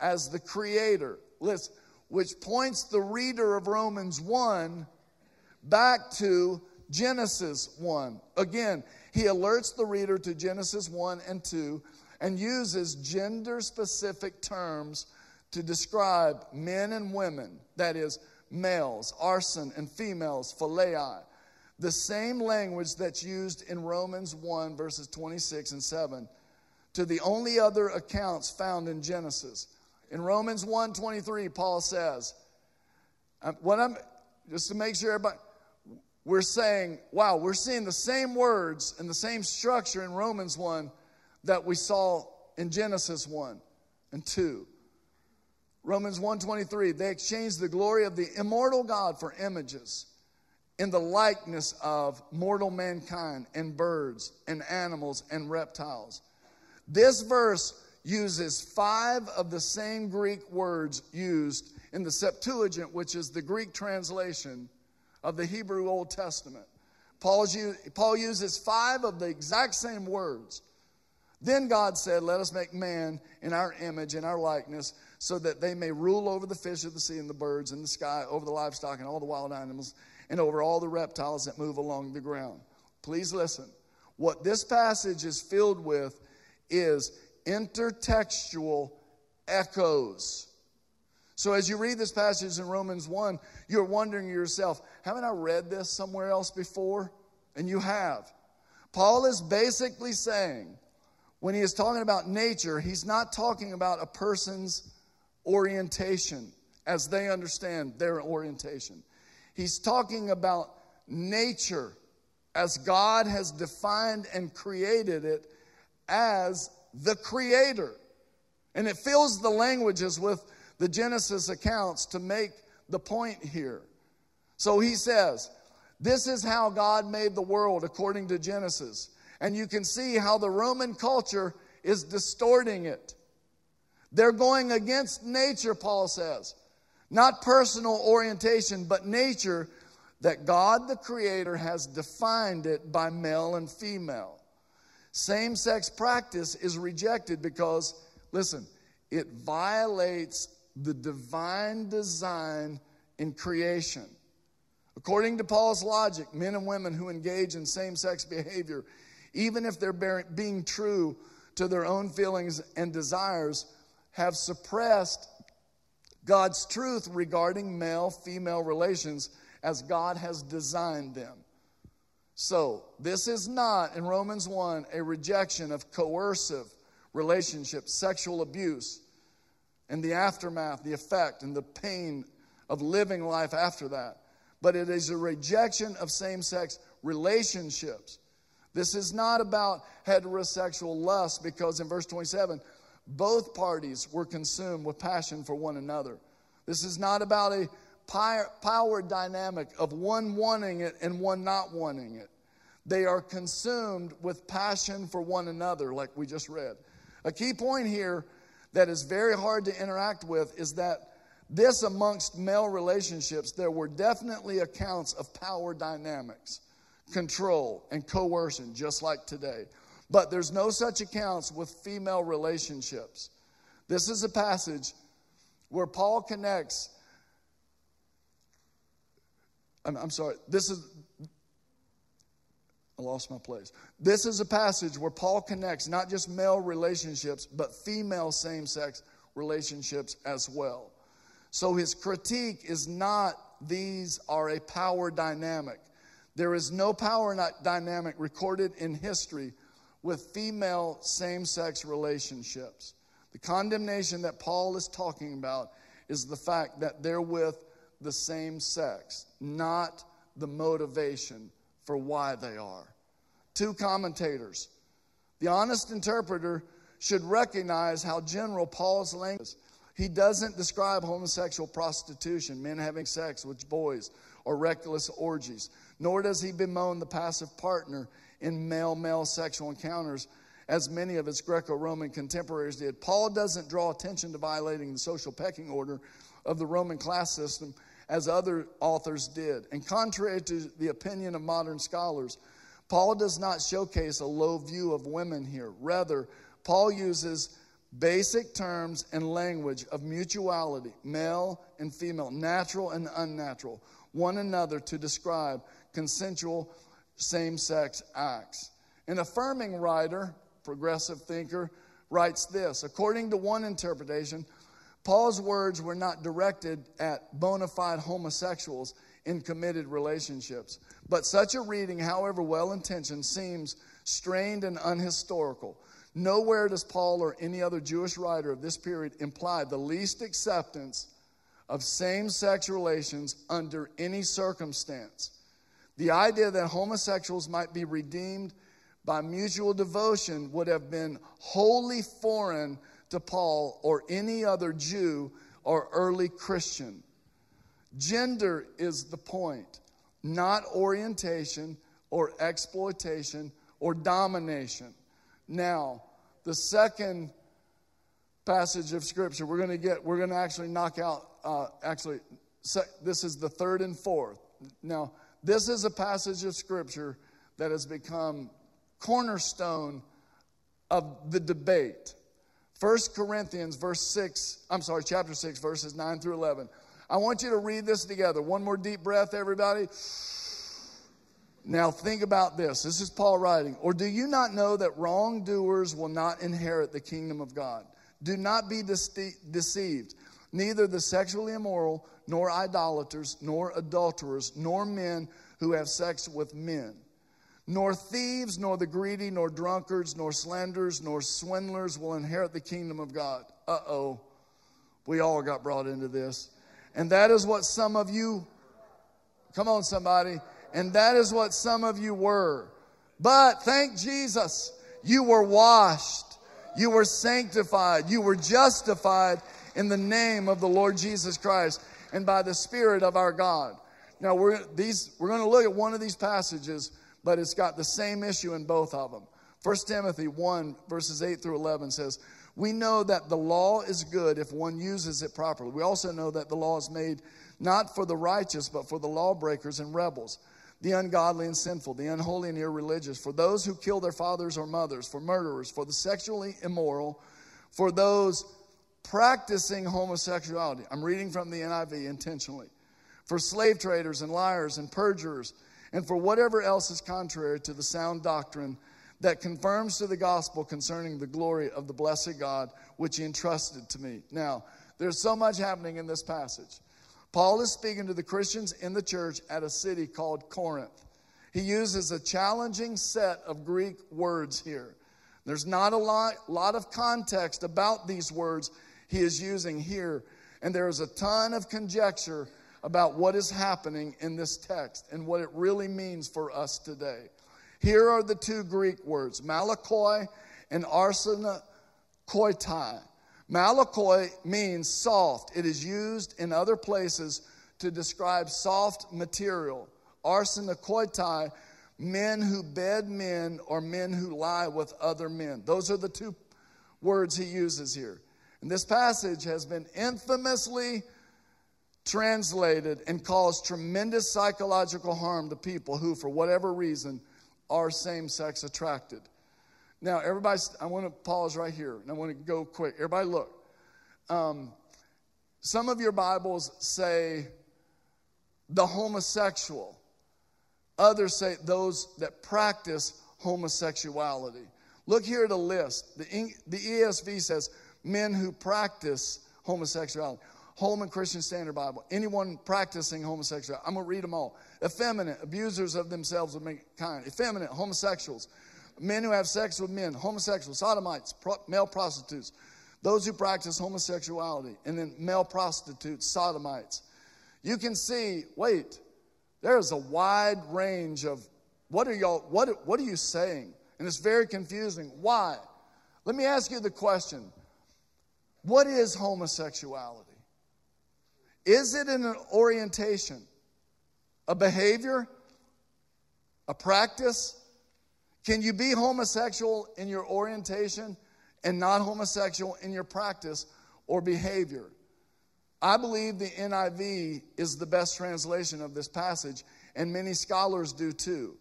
as the creator. Listen, which points the reader of Romans 1 back to Genesis 1. Again, he alerts the reader to Genesis 1 and 2 and uses gender specific terms to describe men and women, that is, males, arsen, and females, philei, the same language that's used in Romans 1, verses 26 and 7, to the only other accounts found in Genesis. In Romans 1 23, Paul says, what I'm, just to make sure everybody, we're saying, wow, we're seeing the same words and the same structure in Romans 1 that we saw in Genesis 1 and 2. Romans 1:23 they exchanged the glory of the immortal God for images in the likeness of mortal mankind and birds and animals and reptiles. This verse uses five of the same Greek words used in the Septuagint, which is the Greek translation of the Hebrew Old Testament. Paul uses five of the exact same words. Then God said, Let us make man in our image, in our likeness, so that they may rule over the fish of the sea and the birds in the sky, over the livestock and all the wild animals, and over all the reptiles that move along the ground. Please listen. What this passage is filled with is intertextual echoes. So, as you read this passage in Romans 1, you're wondering yourself, haven't I read this somewhere else before? And you have. Paul is basically saying, when he is talking about nature, he's not talking about a person's orientation as they understand their orientation. He's talking about nature as God has defined and created it as the creator. And it fills the languages with the Genesis accounts to make the point here. So he says, This is how God made the world according to Genesis. And you can see how the Roman culture is distorting it. They're going against nature, Paul says. Not personal orientation, but nature that God the Creator has defined it by male and female. Same sex practice is rejected because, listen, it violates the divine design in creation. According to Paul's logic, men and women who engage in same sex behavior, even if they're being true to their own feelings and desires, have suppressed God's truth regarding male female relations as God has designed them. So, this is not, in Romans 1, a rejection of coercive relationships, sexual abuse, and the aftermath, the effect, and the pain of living life after that. But it is a rejection of same sex relationships. This is not about heterosexual lust because in verse 27, both parties were consumed with passion for one another. This is not about a power dynamic of one wanting it and one not wanting it. They are consumed with passion for one another, like we just read. A key point here that is very hard to interact with is that this amongst male relationships, there were definitely accounts of power dynamics, control, and coercion, just like today. But there's no such accounts with female relationships. This is a passage where Paul connects I'm, I'm sorry, this is, I lost my place. This is a passage where Paul connects not just male relationships, but female same sex relationships as well. So his critique is not these are a power dynamic. There is no power dynamic recorded in history with female same sex relationships. The condemnation that Paul is talking about is the fact that they're with the same sex, not the motivation for why they are. Two commentators. The honest interpreter should recognize how general Paul's language is. He doesn't describe homosexual prostitution, men having sex with boys, or reckless orgies, nor does he bemoan the passive partner in male male sexual encounters as many of his Greco Roman contemporaries did. Paul doesn't draw attention to violating the social pecking order of the Roman class system as other authors did. And contrary to the opinion of modern scholars, Paul does not showcase a low view of women here. Rather, Paul uses basic terms and language of mutuality, male and female, natural and unnatural, one another to describe consensual same sex acts. An affirming writer, progressive thinker, writes this According to one interpretation, Paul's words were not directed at bona fide homosexuals in committed relationships. But such a reading, however well intentioned, seems strained and unhistorical. Nowhere does Paul or any other Jewish writer of this period imply the least acceptance of same sex relations under any circumstance. The idea that homosexuals might be redeemed by mutual devotion would have been wholly foreign to Paul or any other Jew or early Christian. Gender is the point, not orientation or exploitation or domination. Now, the second passage of scripture we're going to get, we're going to actually knock out, uh, actually, this is the third and fourth. Now, this is a passage of scripture that has become cornerstone of the debate. 1 Corinthians, verse 6, I'm sorry, chapter 6, verses 9 through 11. I want you to read this together. One more deep breath, everybody. Now, think about this. This is Paul writing. Or do you not know that wrongdoers will not inherit the kingdom of God? Do not be deceived. Neither the sexually immoral, nor idolaters, nor adulterers, nor men who have sex with men, nor thieves, nor the greedy, nor drunkards, nor slanderers, nor swindlers will inherit the kingdom of God. Uh oh. We all got brought into this. And that is what some of you, come on, somebody, and that is what some of you were. But thank Jesus, you were washed, you were sanctified, you were justified in the name of the Lord Jesus Christ and by the Spirit of our God. Now, we're, these, we're going to look at one of these passages, but it's got the same issue in both of them. 1 Timothy 1, verses 8 through 11 says, we know that the law is good if one uses it properly. We also know that the law is made not for the righteous, but for the lawbreakers and rebels, the ungodly and sinful, the unholy and irreligious, for those who kill their fathers or mothers, for murderers, for the sexually immoral, for those practicing homosexuality. I'm reading from the NIV intentionally. For slave traders and liars and perjurers, and for whatever else is contrary to the sound doctrine that confirms to the gospel concerning the glory of the blessed God, which he entrusted to me. Now, there's so much happening in this passage. Paul is speaking to the Christians in the church at a city called Corinth. He uses a challenging set of Greek words here. There's not a lot, lot of context about these words he is using here, and there is a ton of conjecture about what is happening in this text and what it really means for us today. Here are the two Greek words, malakoi and arsenokoitai. Malakoi means soft. It is used in other places to describe soft material. Arsenokoitai, men who bed men or men who lie with other men. Those are the two words he uses here. And this passage has been infamously translated and caused tremendous psychological harm to people who, for whatever reason, are same sex attracted. Now, everybody, I want to pause right here and I want to go quick. Everybody, look. Um, some of your Bibles say the homosexual, others say those that practice homosexuality. Look here at a list. The, the ESV says men who practice homosexuality. Holman Christian Standard Bible. Anyone practicing homosexuality. I'm going to read them all. Effeminate, abusers of themselves of mankind. Effeminate, homosexuals. Men who have sex with men, homosexuals, sodomites, pro- male prostitutes. Those who practice homosexuality. And then male prostitutes, sodomites. You can see, wait, there's a wide range of what are y'all, what, what are you saying? And it's very confusing. Why? Let me ask you the question. What is homosexuality? Is it an orientation, a behavior, a practice? Can you be homosexual in your orientation and not homosexual in your practice or behavior? I believe the NIV is the best translation of this passage, and many scholars do too.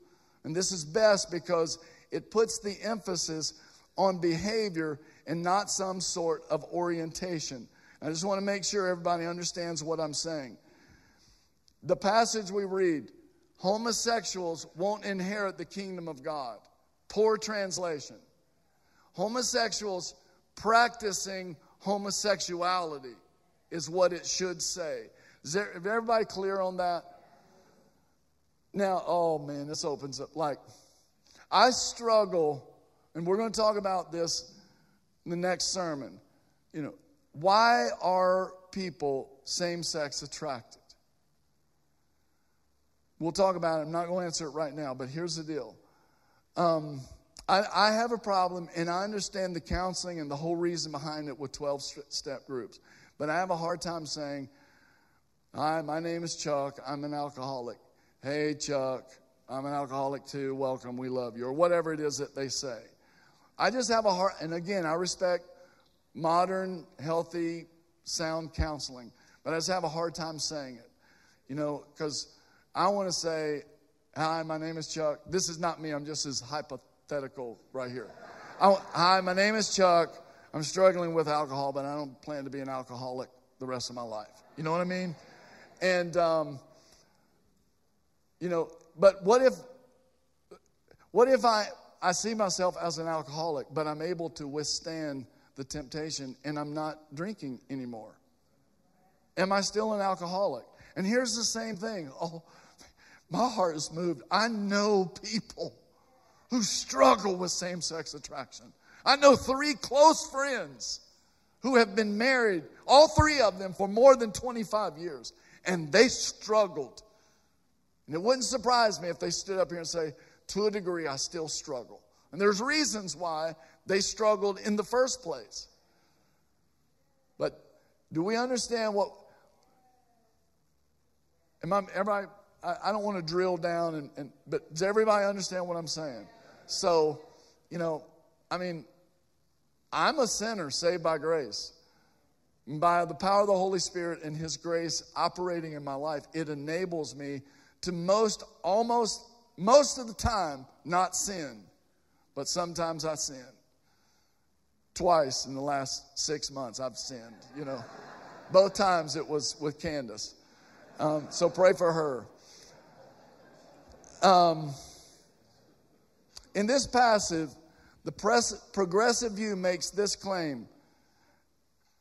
And this is best because it puts the emphasis on behavior and not some sort of orientation. I just want to make sure everybody understands what I'm saying. The passage we read homosexuals won't inherit the kingdom of God. Poor translation. Homosexuals practicing homosexuality. is what it should say. Is, there, is everybody clear on that? Now, oh man, this opens up. Like, I struggle, and we're going to talk about this the next sermon. You know, why are people same sex attracted? We'll talk about it. I'm not going to answer it right now, but here's the deal. Um, I, I, have a problem, and I understand the counseling and the whole reason behind it with 12 step groups, but I have a hard time saying, Hi, my name is Chuck. I'm an alcoholic. Hey, Chuck, I'm an alcoholic too. Welcome. We love you. Or whatever it is that they say. I just have a heart, and again, I respect modern, healthy, sound counseling, but I just have a hard time saying it. You know, because I want to say, Hi, my name is Chuck. This is not me, I'm just as hypothetical right here. I, Hi, my name is Chuck. I'm struggling with alcohol, but I don't plan to be an alcoholic the rest of my life. You know what I mean? And, um, you know, but what if, what if I, I see myself as an alcoholic, but I'm able to withstand the temptation and I'm not drinking anymore? Am I still an alcoholic? And here's the same thing. Oh, my heart is moved. I know people who struggle with same sex attraction. I know three close friends who have been married, all three of them, for more than 25 years, and they struggled. And it wouldn't surprise me if they stood up here and say, to a degree, I still struggle. And there's reasons why they struggled in the first place. But do we understand what? Am I, everybody, I, I don't want to drill down, and, and, but does everybody understand what I'm saying? So, you know, I mean, I'm a sinner saved by grace. And by the power of the Holy Spirit and His grace operating in my life, it enables me to most, almost, most of the time, not sin. But sometimes I sin. Twice in the last six months, I've sinned, you know. Both times it was with Candace. Um, so pray for her. Um, in this passage, the press, progressive view makes this claim.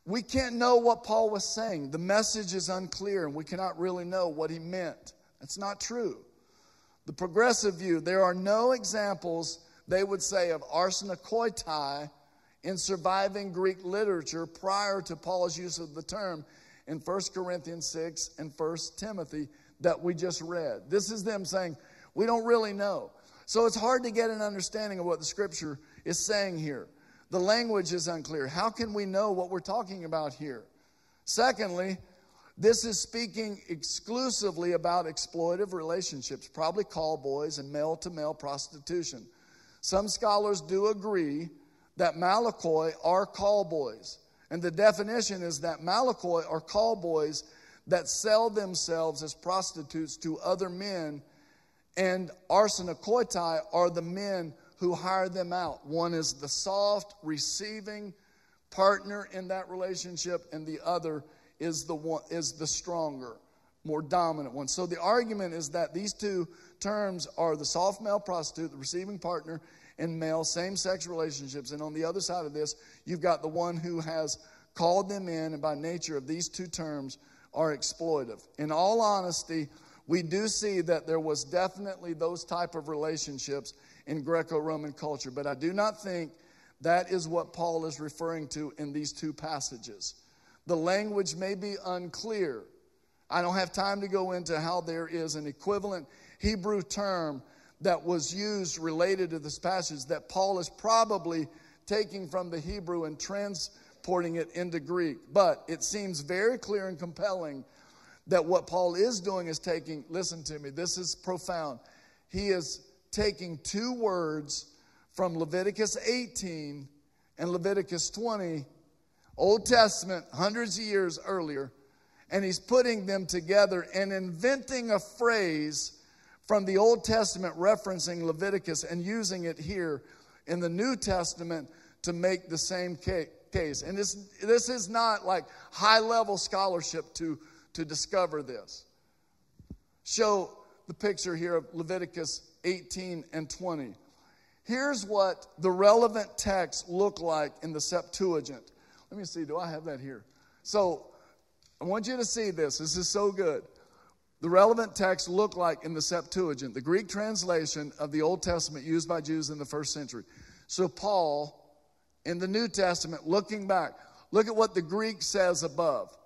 We can't know what Paul was saying. The message is unclear, and we cannot really know what he meant. That's not true. The progressive view, there are no examples, they would say, of arsenokoitai in surviving Greek literature prior to Paul's use of the term in 1 Corinthians 6 and 1 Timothy that we just read. This is them saying, we don't really know. So it's hard to get an understanding of what the scripture is saying here. The language is unclear. How can we know what we're talking about here? Secondly, this is speaking exclusively about exploitive relationships, probably call boys and male to male prostitution. Some scholars do agree that malakoi are call boys. And the definition is that malakoi are call boys that sell themselves as prostitutes to other men and arsenokoitai are the men who hire them out. One is the soft, receiving partner in that relationship, and the other is the one is the stronger, more dominant one. So the argument is that these two terms are the soft male prostitute, the receiving partner, and male same-sex relationships. And on the other side of this, you've got the one who has called them in, and by nature of these two terms are exploitive. In all honesty, we do see that there was definitely those type of relationships in Greco-Roman culture, but I do not think that is what Paul is referring to in these two passages. The language may be unclear. I don't have time to go into how there is an equivalent Hebrew term that was used related to this passage that Paul is probably taking from the Hebrew and transporting it into Greek. But it seems very clear and compelling that what Paul is doing is taking, listen to me, this is profound. He is taking two words from Leviticus 18 and Leviticus 20, Old Testament, hundreds of years earlier, and he's putting them together and inventing a phrase from the Old Testament referencing Leviticus and using it here in the New Testament to make the same case. And this, this is not like high level scholarship to to discover this. Show the picture here of Leviticus 18 and 20. Here's what the relevant texts look like in the Septuagint. Let me see, do I have that here? So, I want you to see this. This is so good. The relevant text look like in the Septuagint, the Greek translation of the Old Testament used by Jews in the first century. So, Paul, in the New Testament, looking back, look at what the Greek says above.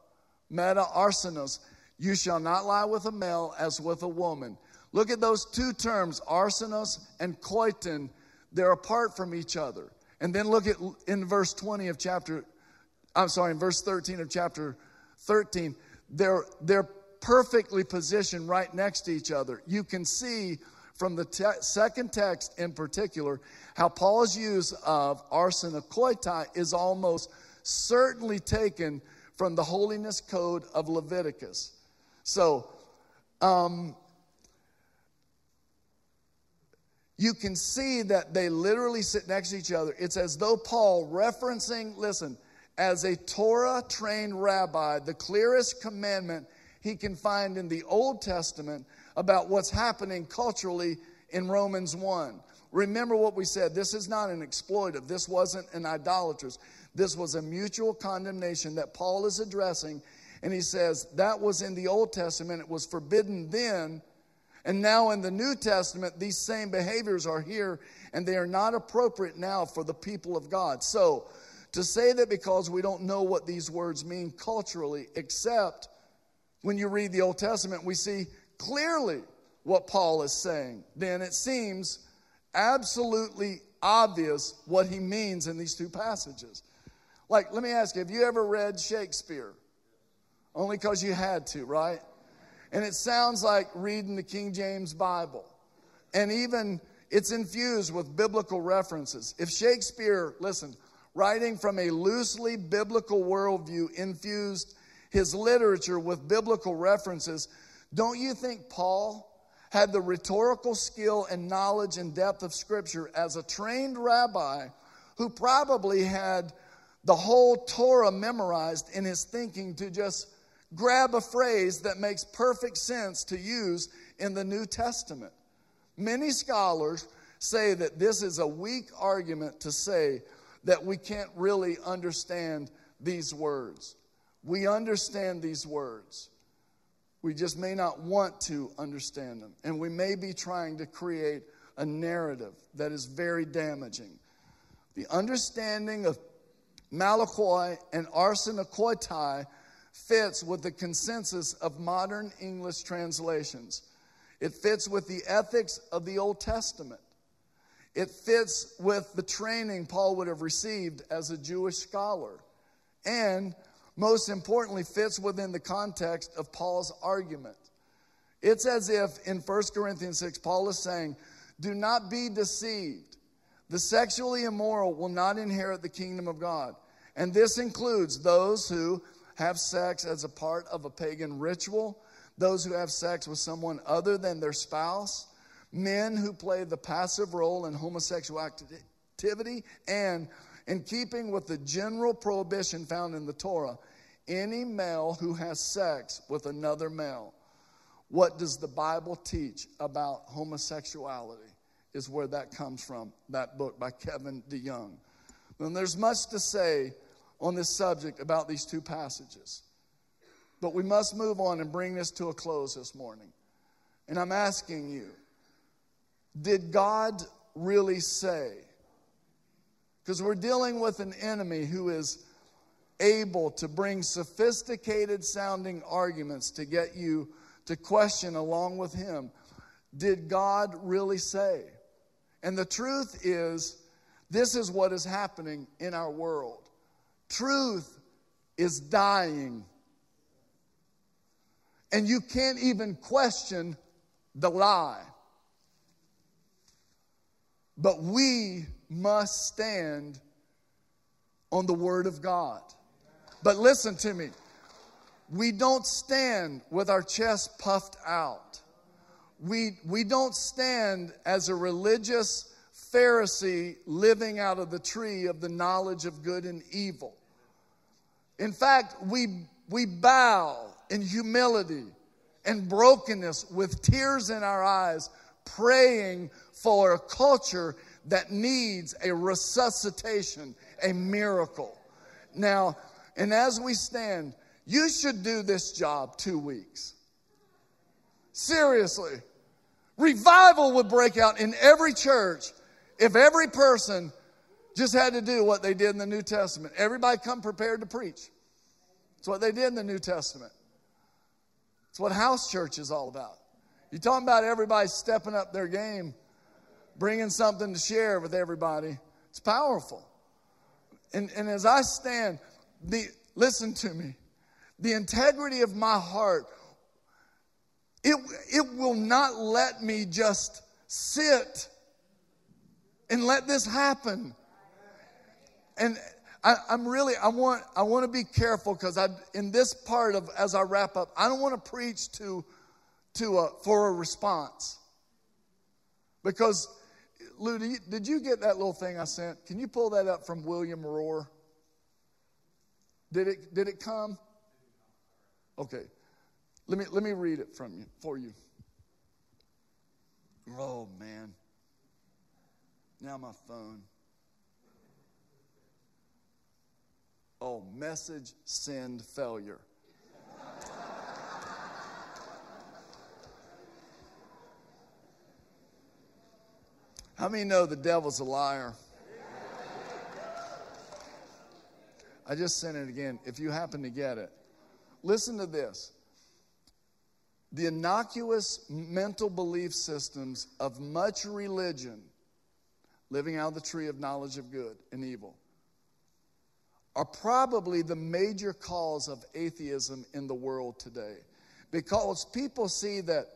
Meta arsenos, you shall not lie with a male as with a woman. Look at those two terms, arsenos and koiton. They're apart from each other. And then look at in verse 20 of chapter, I'm sorry, in verse 13 of chapter 13, they're, they're perfectly positioned right next to each other. You can see from the te- second text in particular how Paul's use of arsenokoitai is almost certainly taken from the holiness code of Leviticus. So, um, you can see that they literally sit next to each other. It's as though Paul, referencing, listen, as a Torah trained rabbi, the clearest commandment he can find in the Old Testament about what's happening culturally in Romans 1. Remember what we said. This is not an exploitive. This wasn't an idolatrous. This was a mutual condemnation that Paul is addressing. And he says that was in the Old Testament. It was forbidden then and now in the New Testament, these same behaviors are here and they are not appropriate now for the people of God. So, to say that because we don't know what these words mean culturally, except when you read the Old Testament, we see clearly what Paul is saying, then it seems absolutely obvious what he means in these two passages. Like, let me ask you, have you ever read Shakespeare? Only because you had to, right? And it sounds like reading the King James Bible. And even it's infused with biblical references. If Shakespeare, listen, writing from a loosely biblical worldview, infused his literature with biblical references, don't you think Paul had the rhetorical skill and knowledge and depth of Scripture as a trained rabbi who probably had the whole Torah memorized in his thinking to just grab a phrase that makes perfect sense to use in the New Testament. Many scholars say that this is a weak argument to say that we can't really understand these words. We understand these words. We just may not want to understand them. And we may be trying to create a narrative that is very damaging. The understanding of Malakoi and arsenokoitai fits with the consensus of modern English translations. It fits with the ethics of the Old Testament. It fits with the training Paul would have received as a Jewish scholar. And most importantly, fits within the context of Paul's argument. It's as if in 1 Corinthians 6, Paul is saying, Do not be deceived. The sexually immoral will not inherit the kingdom of God. And this includes those who have sex as a part of a pagan ritual, those who have sex with someone other than their spouse, men who play the passive role in homosexual activity, and in keeping with the general prohibition found in the Torah, any male who has sex with another male. What does the Bible teach about homosexuality? Is where that comes from, that book by Kevin DeYoung. And there's much to say on this subject about these two passages. But we must move on and bring this to a close this morning. And I'm asking you, did God really say? Because we're dealing with an enemy who is able to bring sophisticated sounding arguments to get you to question along with him. Did God really say? And the truth is, this is what is happening in our world. Truth is dying. And you can't even question the lie. But we must stand on the Word of God. But listen to me. We don't stand with our chest puffed out. We, we don't stand as a religious Pharisee living out of the tree of the knowledge of good and evil. In fact, we, we bow in humility and brokenness with tears in our eyes, praying for a culture that needs a resuscitation, a miracle. Now, and as we stand, You should do this job two weeks. Seriously. Revival would break out in every church if every person just had to do what they did in the New Testament. Everybody come prepared to preach. It's what they did in the New Testament. It's what house church is all about. You're talking about everybody stepping up their game, bringing something to share with everybody. It's powerful. And, and as I stand, the, listen to me, the integrity of my heart, it, it will not let me just sit and let this happen. And I, am really, I want, I want to be careful because I, in this part of, as I wrap up, I don't want to preach to, to a, for a response. Because, Lou, did you, did you get that little thing I sent? Can you pull that up from William Rohr? Did it, did it come? Okay. Let me, let me read it from you, for you. Oh, man. Now my phone. Oh, message send failure. How many know the devil's a liar? I just sent it again. If you happen to get it, listen to this. The innocuous mental belief systems of much religion, living out of the tree of knowledge of good and evil, are probably the major cause of atheism in the world today. Because people see that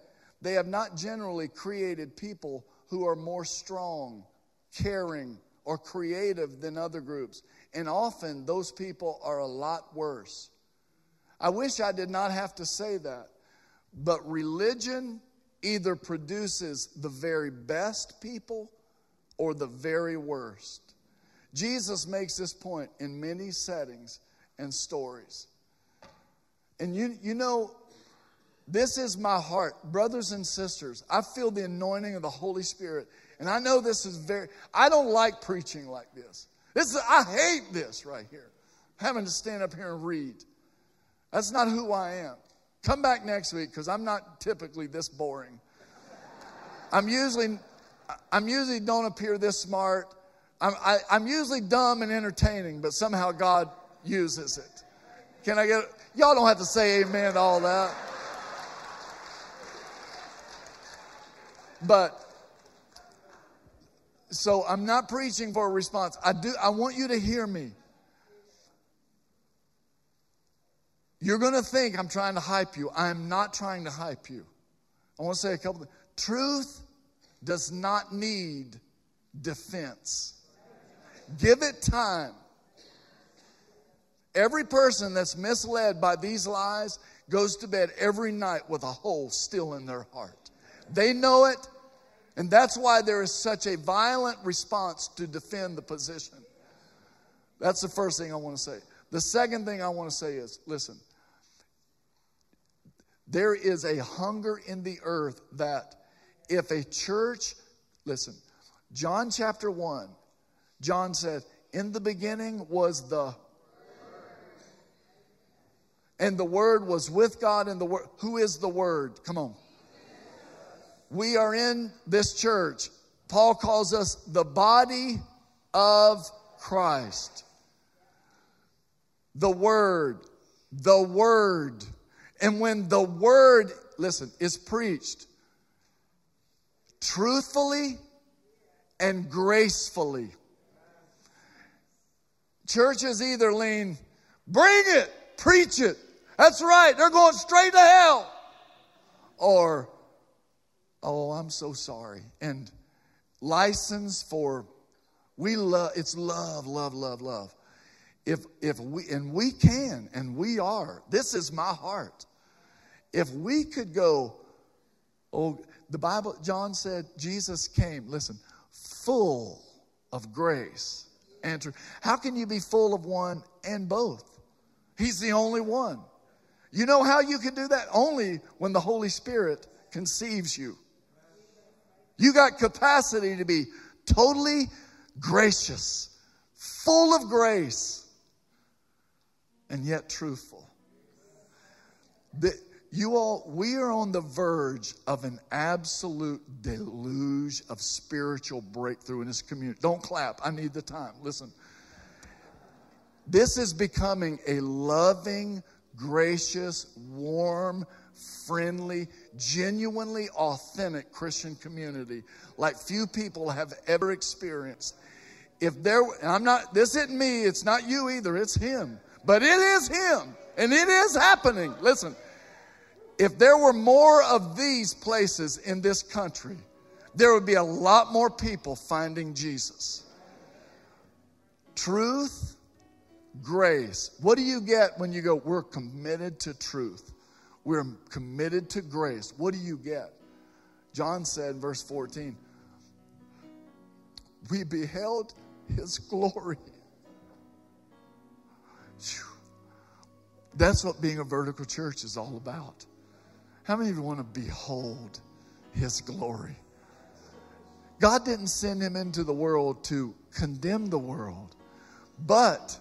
they have not generally created people who are more strong, caring, or creative than other groups. And often those people are a lot worse. I wish I did not have to say that, but religion either produces the very best people or the very worst. Jesus makes this point in many settings and stories. And you, you know, this is my heart. Brothers and sisters, I feel the anointing of the Holy Spirit. And I know this is very, I don't like preaching like this. This is, I hate this right here, having to stand up here and read. That's not who I am. Come back next week because I'm not typically this boring. I'm usually, I'm usually don't appear this smart. I'm, I, i am usually dumb and entertaining, but somehow God uses it. Can I get, y'all don't have to say amen to all that. But, so I'm not preaching for a response. I do, I want you to hear me. You're going to think I'm trying to hype you. I'm not trying to hype you. I want to say a couple of Truth does not need defense. Give it time. Every person that's misled by these lies goes to bed every night with a hole still in their heart. They know it, and that's why there is such a violent response to defend the position. That's the first thing I want to say. The second thing I want to say is listen, there is a hunger in the earth that if a church, listen, John chapter 1, John said, In the beginning was the and the Word was with God, and the Word. Who is the Word? Come on. We are in this church. Paul calls us the body of Christ. The Word. The Word. And when the Word, listen, is preached truthfully and gracefully, Churches either lean, bring it, preach it. That's right, they're going straight to hell. Or, oh, I'm so sorry. And license for, we love, it's love, love, love, love. If, if we, and we can, and we are, this is my heart. If we could go, oh, the Bible, John said Jesus came, listen, full of grace truth. How can you be full of one and both? He's the only one. You know how you can do that? Only when the Holy Spirit conceives you. You got capacity to be totally gracious, full of grace, and yet truthful. The, you all, we are on the verge of an absolute deluge of spiritual breakthrough in this community. Don't clap. I need the time. Listen. This is becoming a loving, gracious, warm, friendly, genuinely authentic Christian community like few people have ever experienced. If there, I'm not, this isn't me, it's not you either, it's him. But it is him, and it is happening. Listen, if there were more of these places in this country, there would be a lot more people finding Jesus. Truth, grace. What do you get when you go, we're committed to truth? We're committed to grace. What do you get? John said, verse 14, we beheld his glory. That's what being a vertical church is all about. How many of you want to behold his glory? God didn't send him into the world to condemn the world, but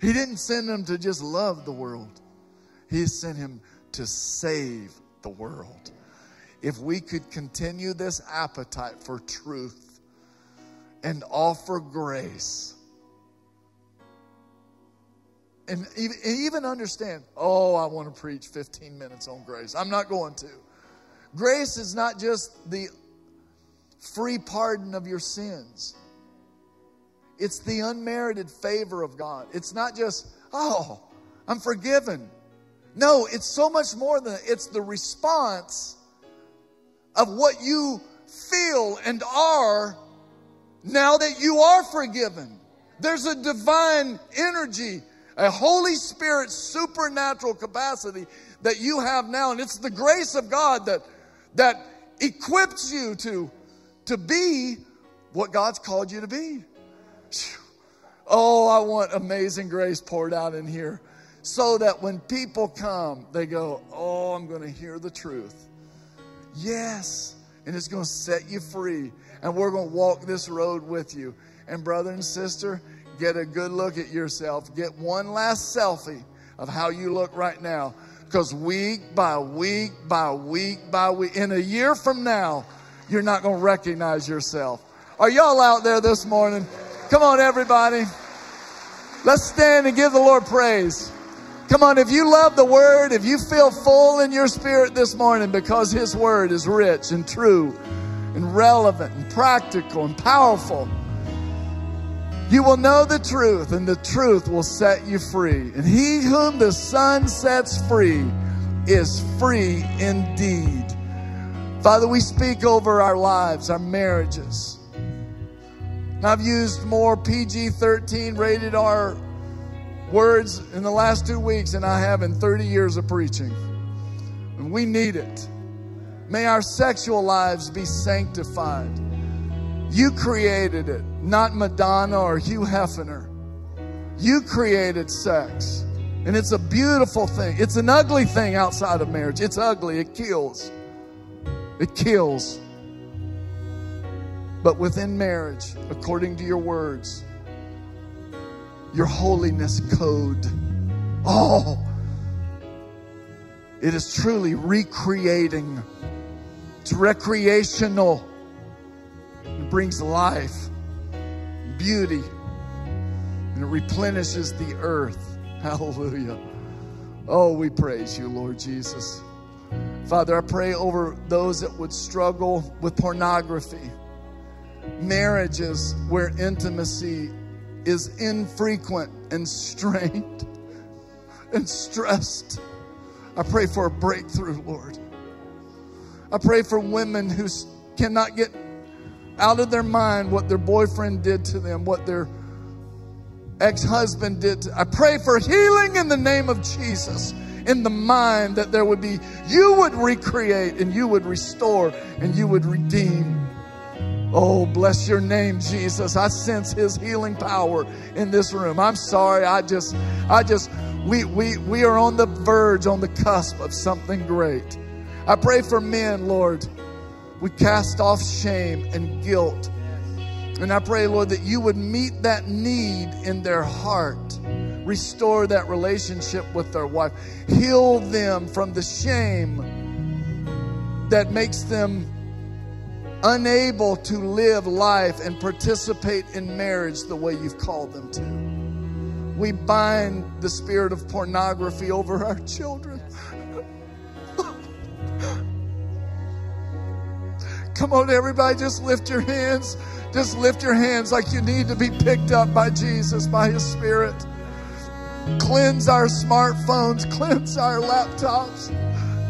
he didn't send him to just love the world. He sent him to save the world. If we could continue this appetite for truth and offer grace, and even understand, oh, I want to preach 15 minutes on grace. I'm not going to. Grace is not just the free pardon of your sins, it's the unmerited favor of God. It's not just, oh, I'm forgiven. No, it's so much more than that. It's the response of what you feel and are now that you are forgiven. There's a divine energy a Holy Spirit supernatural capacity that you have now. And it's the grace of God that, that equips you to, to be what God's called you to be. Oh, I want amazing grace poured out in here so that when people come, they go, Oh, I'm going to hear the truth. Yes. And it's going to set you free. And we're going to walk this road with you. And, brother and sister, Get a good look at yourself. Get one last selfie of how you look right now. Because week by week by week by week, in a year from now, you're not going to recognize yourself. Are y'all out there this morning? Come on, everybody. Let's stand and give the Lord praise. Come on, if you love the word, if you feel full in your spirit this morning because his word is rich and true and relevant and practical and powerful. You will know the truth, and the truth will set you free. And he whom the Son sets free is free indeed. Father, we speak over our lives, our marriages. I've used more PG 13 rated R words in the last two weeks than I have in 30 years of preaching. And we need it. May our sexual lives be sanctified. You created it, not Madonna or Hugh Hefner. You created sex. And it's a beautiful thing. It's an ugly thing outside of marriage. It's ugly. It kills. It kills. But within marriage, according to your words, your holiness code, oh, it is truly recreating. It's recreational It brings life, beauty, and it replenishes the earth. Hallelujah. Oh, we praise you, Lord Jesus. Father, I pray over those that would struggle with pornography, marriages where intimacy is infrequent and strained and stressed. I pray for a breakthrough, Lord. I pray for women who cannot get out of their mind what their boyfriend did to them, what their ex husband did. To, I pray for healing in the name of Jesus in the mind that there would be, you would recreate and you would restore and you would redeem. Oh, bless your name, Jesus. I sense his healing power in this room. I'm sorry. I just, I just, we, we, we are on the verge, on the cusp of something great. I pray for men, Lord we cast off shame and guilt. And I pray, Lord, that you would meet that need in their heart restore that relationship with their wife. Heal them from the shame that makes them unable to live life and participate in marriage the way you've called them to. We bind the spirit of pornography over our children. Come on, everybody, just lift your hands. Just lift your hands like you need to be picked up by Jesus, by His Spirit. Cleanse our smartphones, cleanse our laptops,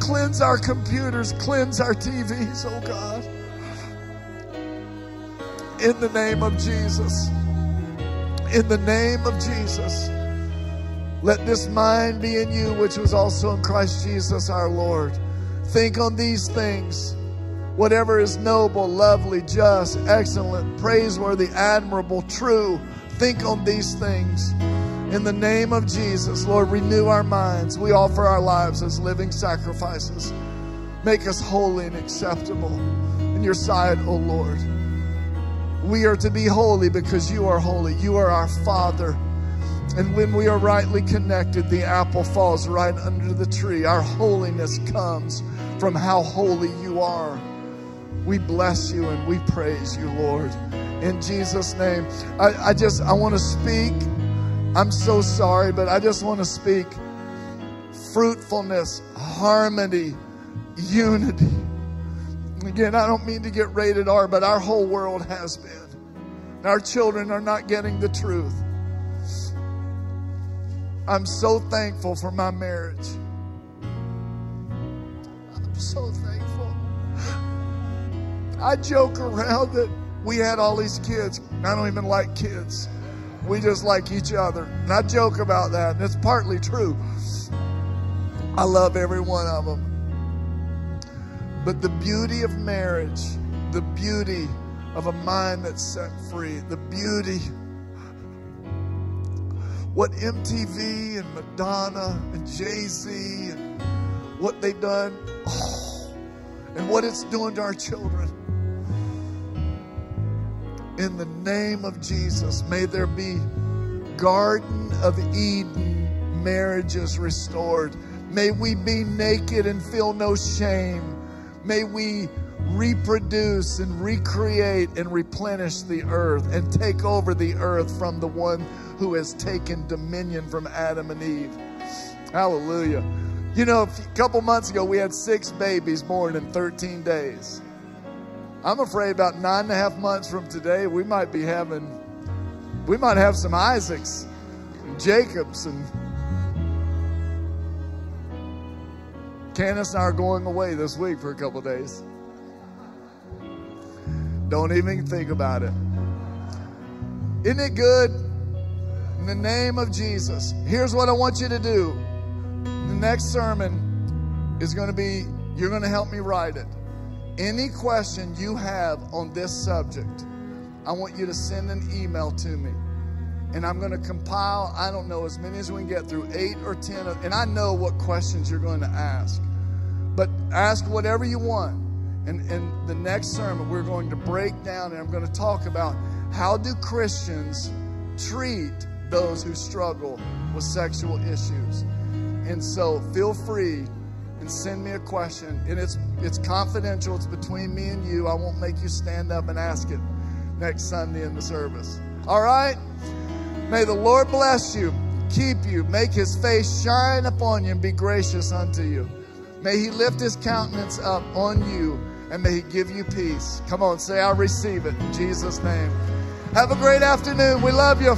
cleanse our computers, cleanse our TVs, oh God. In the name of Jesus. In the name of Jesus. Let this mind be in you, which was also in Christ Jesus our Lord. Think on these things whatever is noble, lovely, just, excellent, praiseworthy, admirable, true. Think on these things. In the name of Jesus, Lord, renew our minds. We offer our lives as living sacrifices. Make us holy and acceptable in your sight, O Lord. We are to be holy because you are holy. You are our Father. And when we are rightly connected, the apple falls right under the tree. Our holiness comes from how holy you are. We bless you and we praise you, Lord. In Jesus' name. I, I just, I want to speak. I'm so sorry, but I just want to speak fruitfulness, harmony, unity. Again, I don't mean to get rated R, but our whole world has been. Our children are not getting the truth. I'm so thankful for my marriage. I'm so thankful. I joke around that we had all these kids. I don't even like kids. We just like each other. And I joke about that, and it's partly true. I love every one of them. But the beauty of marriage, the beauty of a mind that's set free, the beauty, what MTV and Madonna and Jay Z and what they've done, oh, and what it's doing to our children. In the name of Jesus, may there be Garden of Eden marriages restored. May we be naked and feel no shame. May we reproduce and recreate and replenish the earth and take over the earth from the one who has taken dominion from Adam and Eve. Hallelujah. You know, a couple months ago, we had six babies born in 13 days. I'm afraid about nine and a half months from today, we might be having, we might have some Isaacs and Jacobs and Candace and I are going away this week for a couple days. Don't even think about it. Isn't it good? In the name of Jesus. Here's what I want you to do. The next sermon is going to be, you're going to help me write it. Any question you have on this subject, I want you to send an email to me. And I'm going to compile, I don't know, as many as we can get through, eight or ten. and I know what questions you're going to ask. But ask whatever you want. And in the next sermon, we're going to break down and I'm going to talk about how do Christians treat those who struggle with sexual issues. And so feel free and send me a question. And it's it's confidential. It's between me and you. I won't make you stand up and ask it next Sunday in the service. All right? May the Lord bless you, keep you, make his face shine upon you and be gracious unto you. May he lift his countenance up on you and may He give you peace. Come on, say, I receive it in Jesus' name. Have a great afternoon. We love you.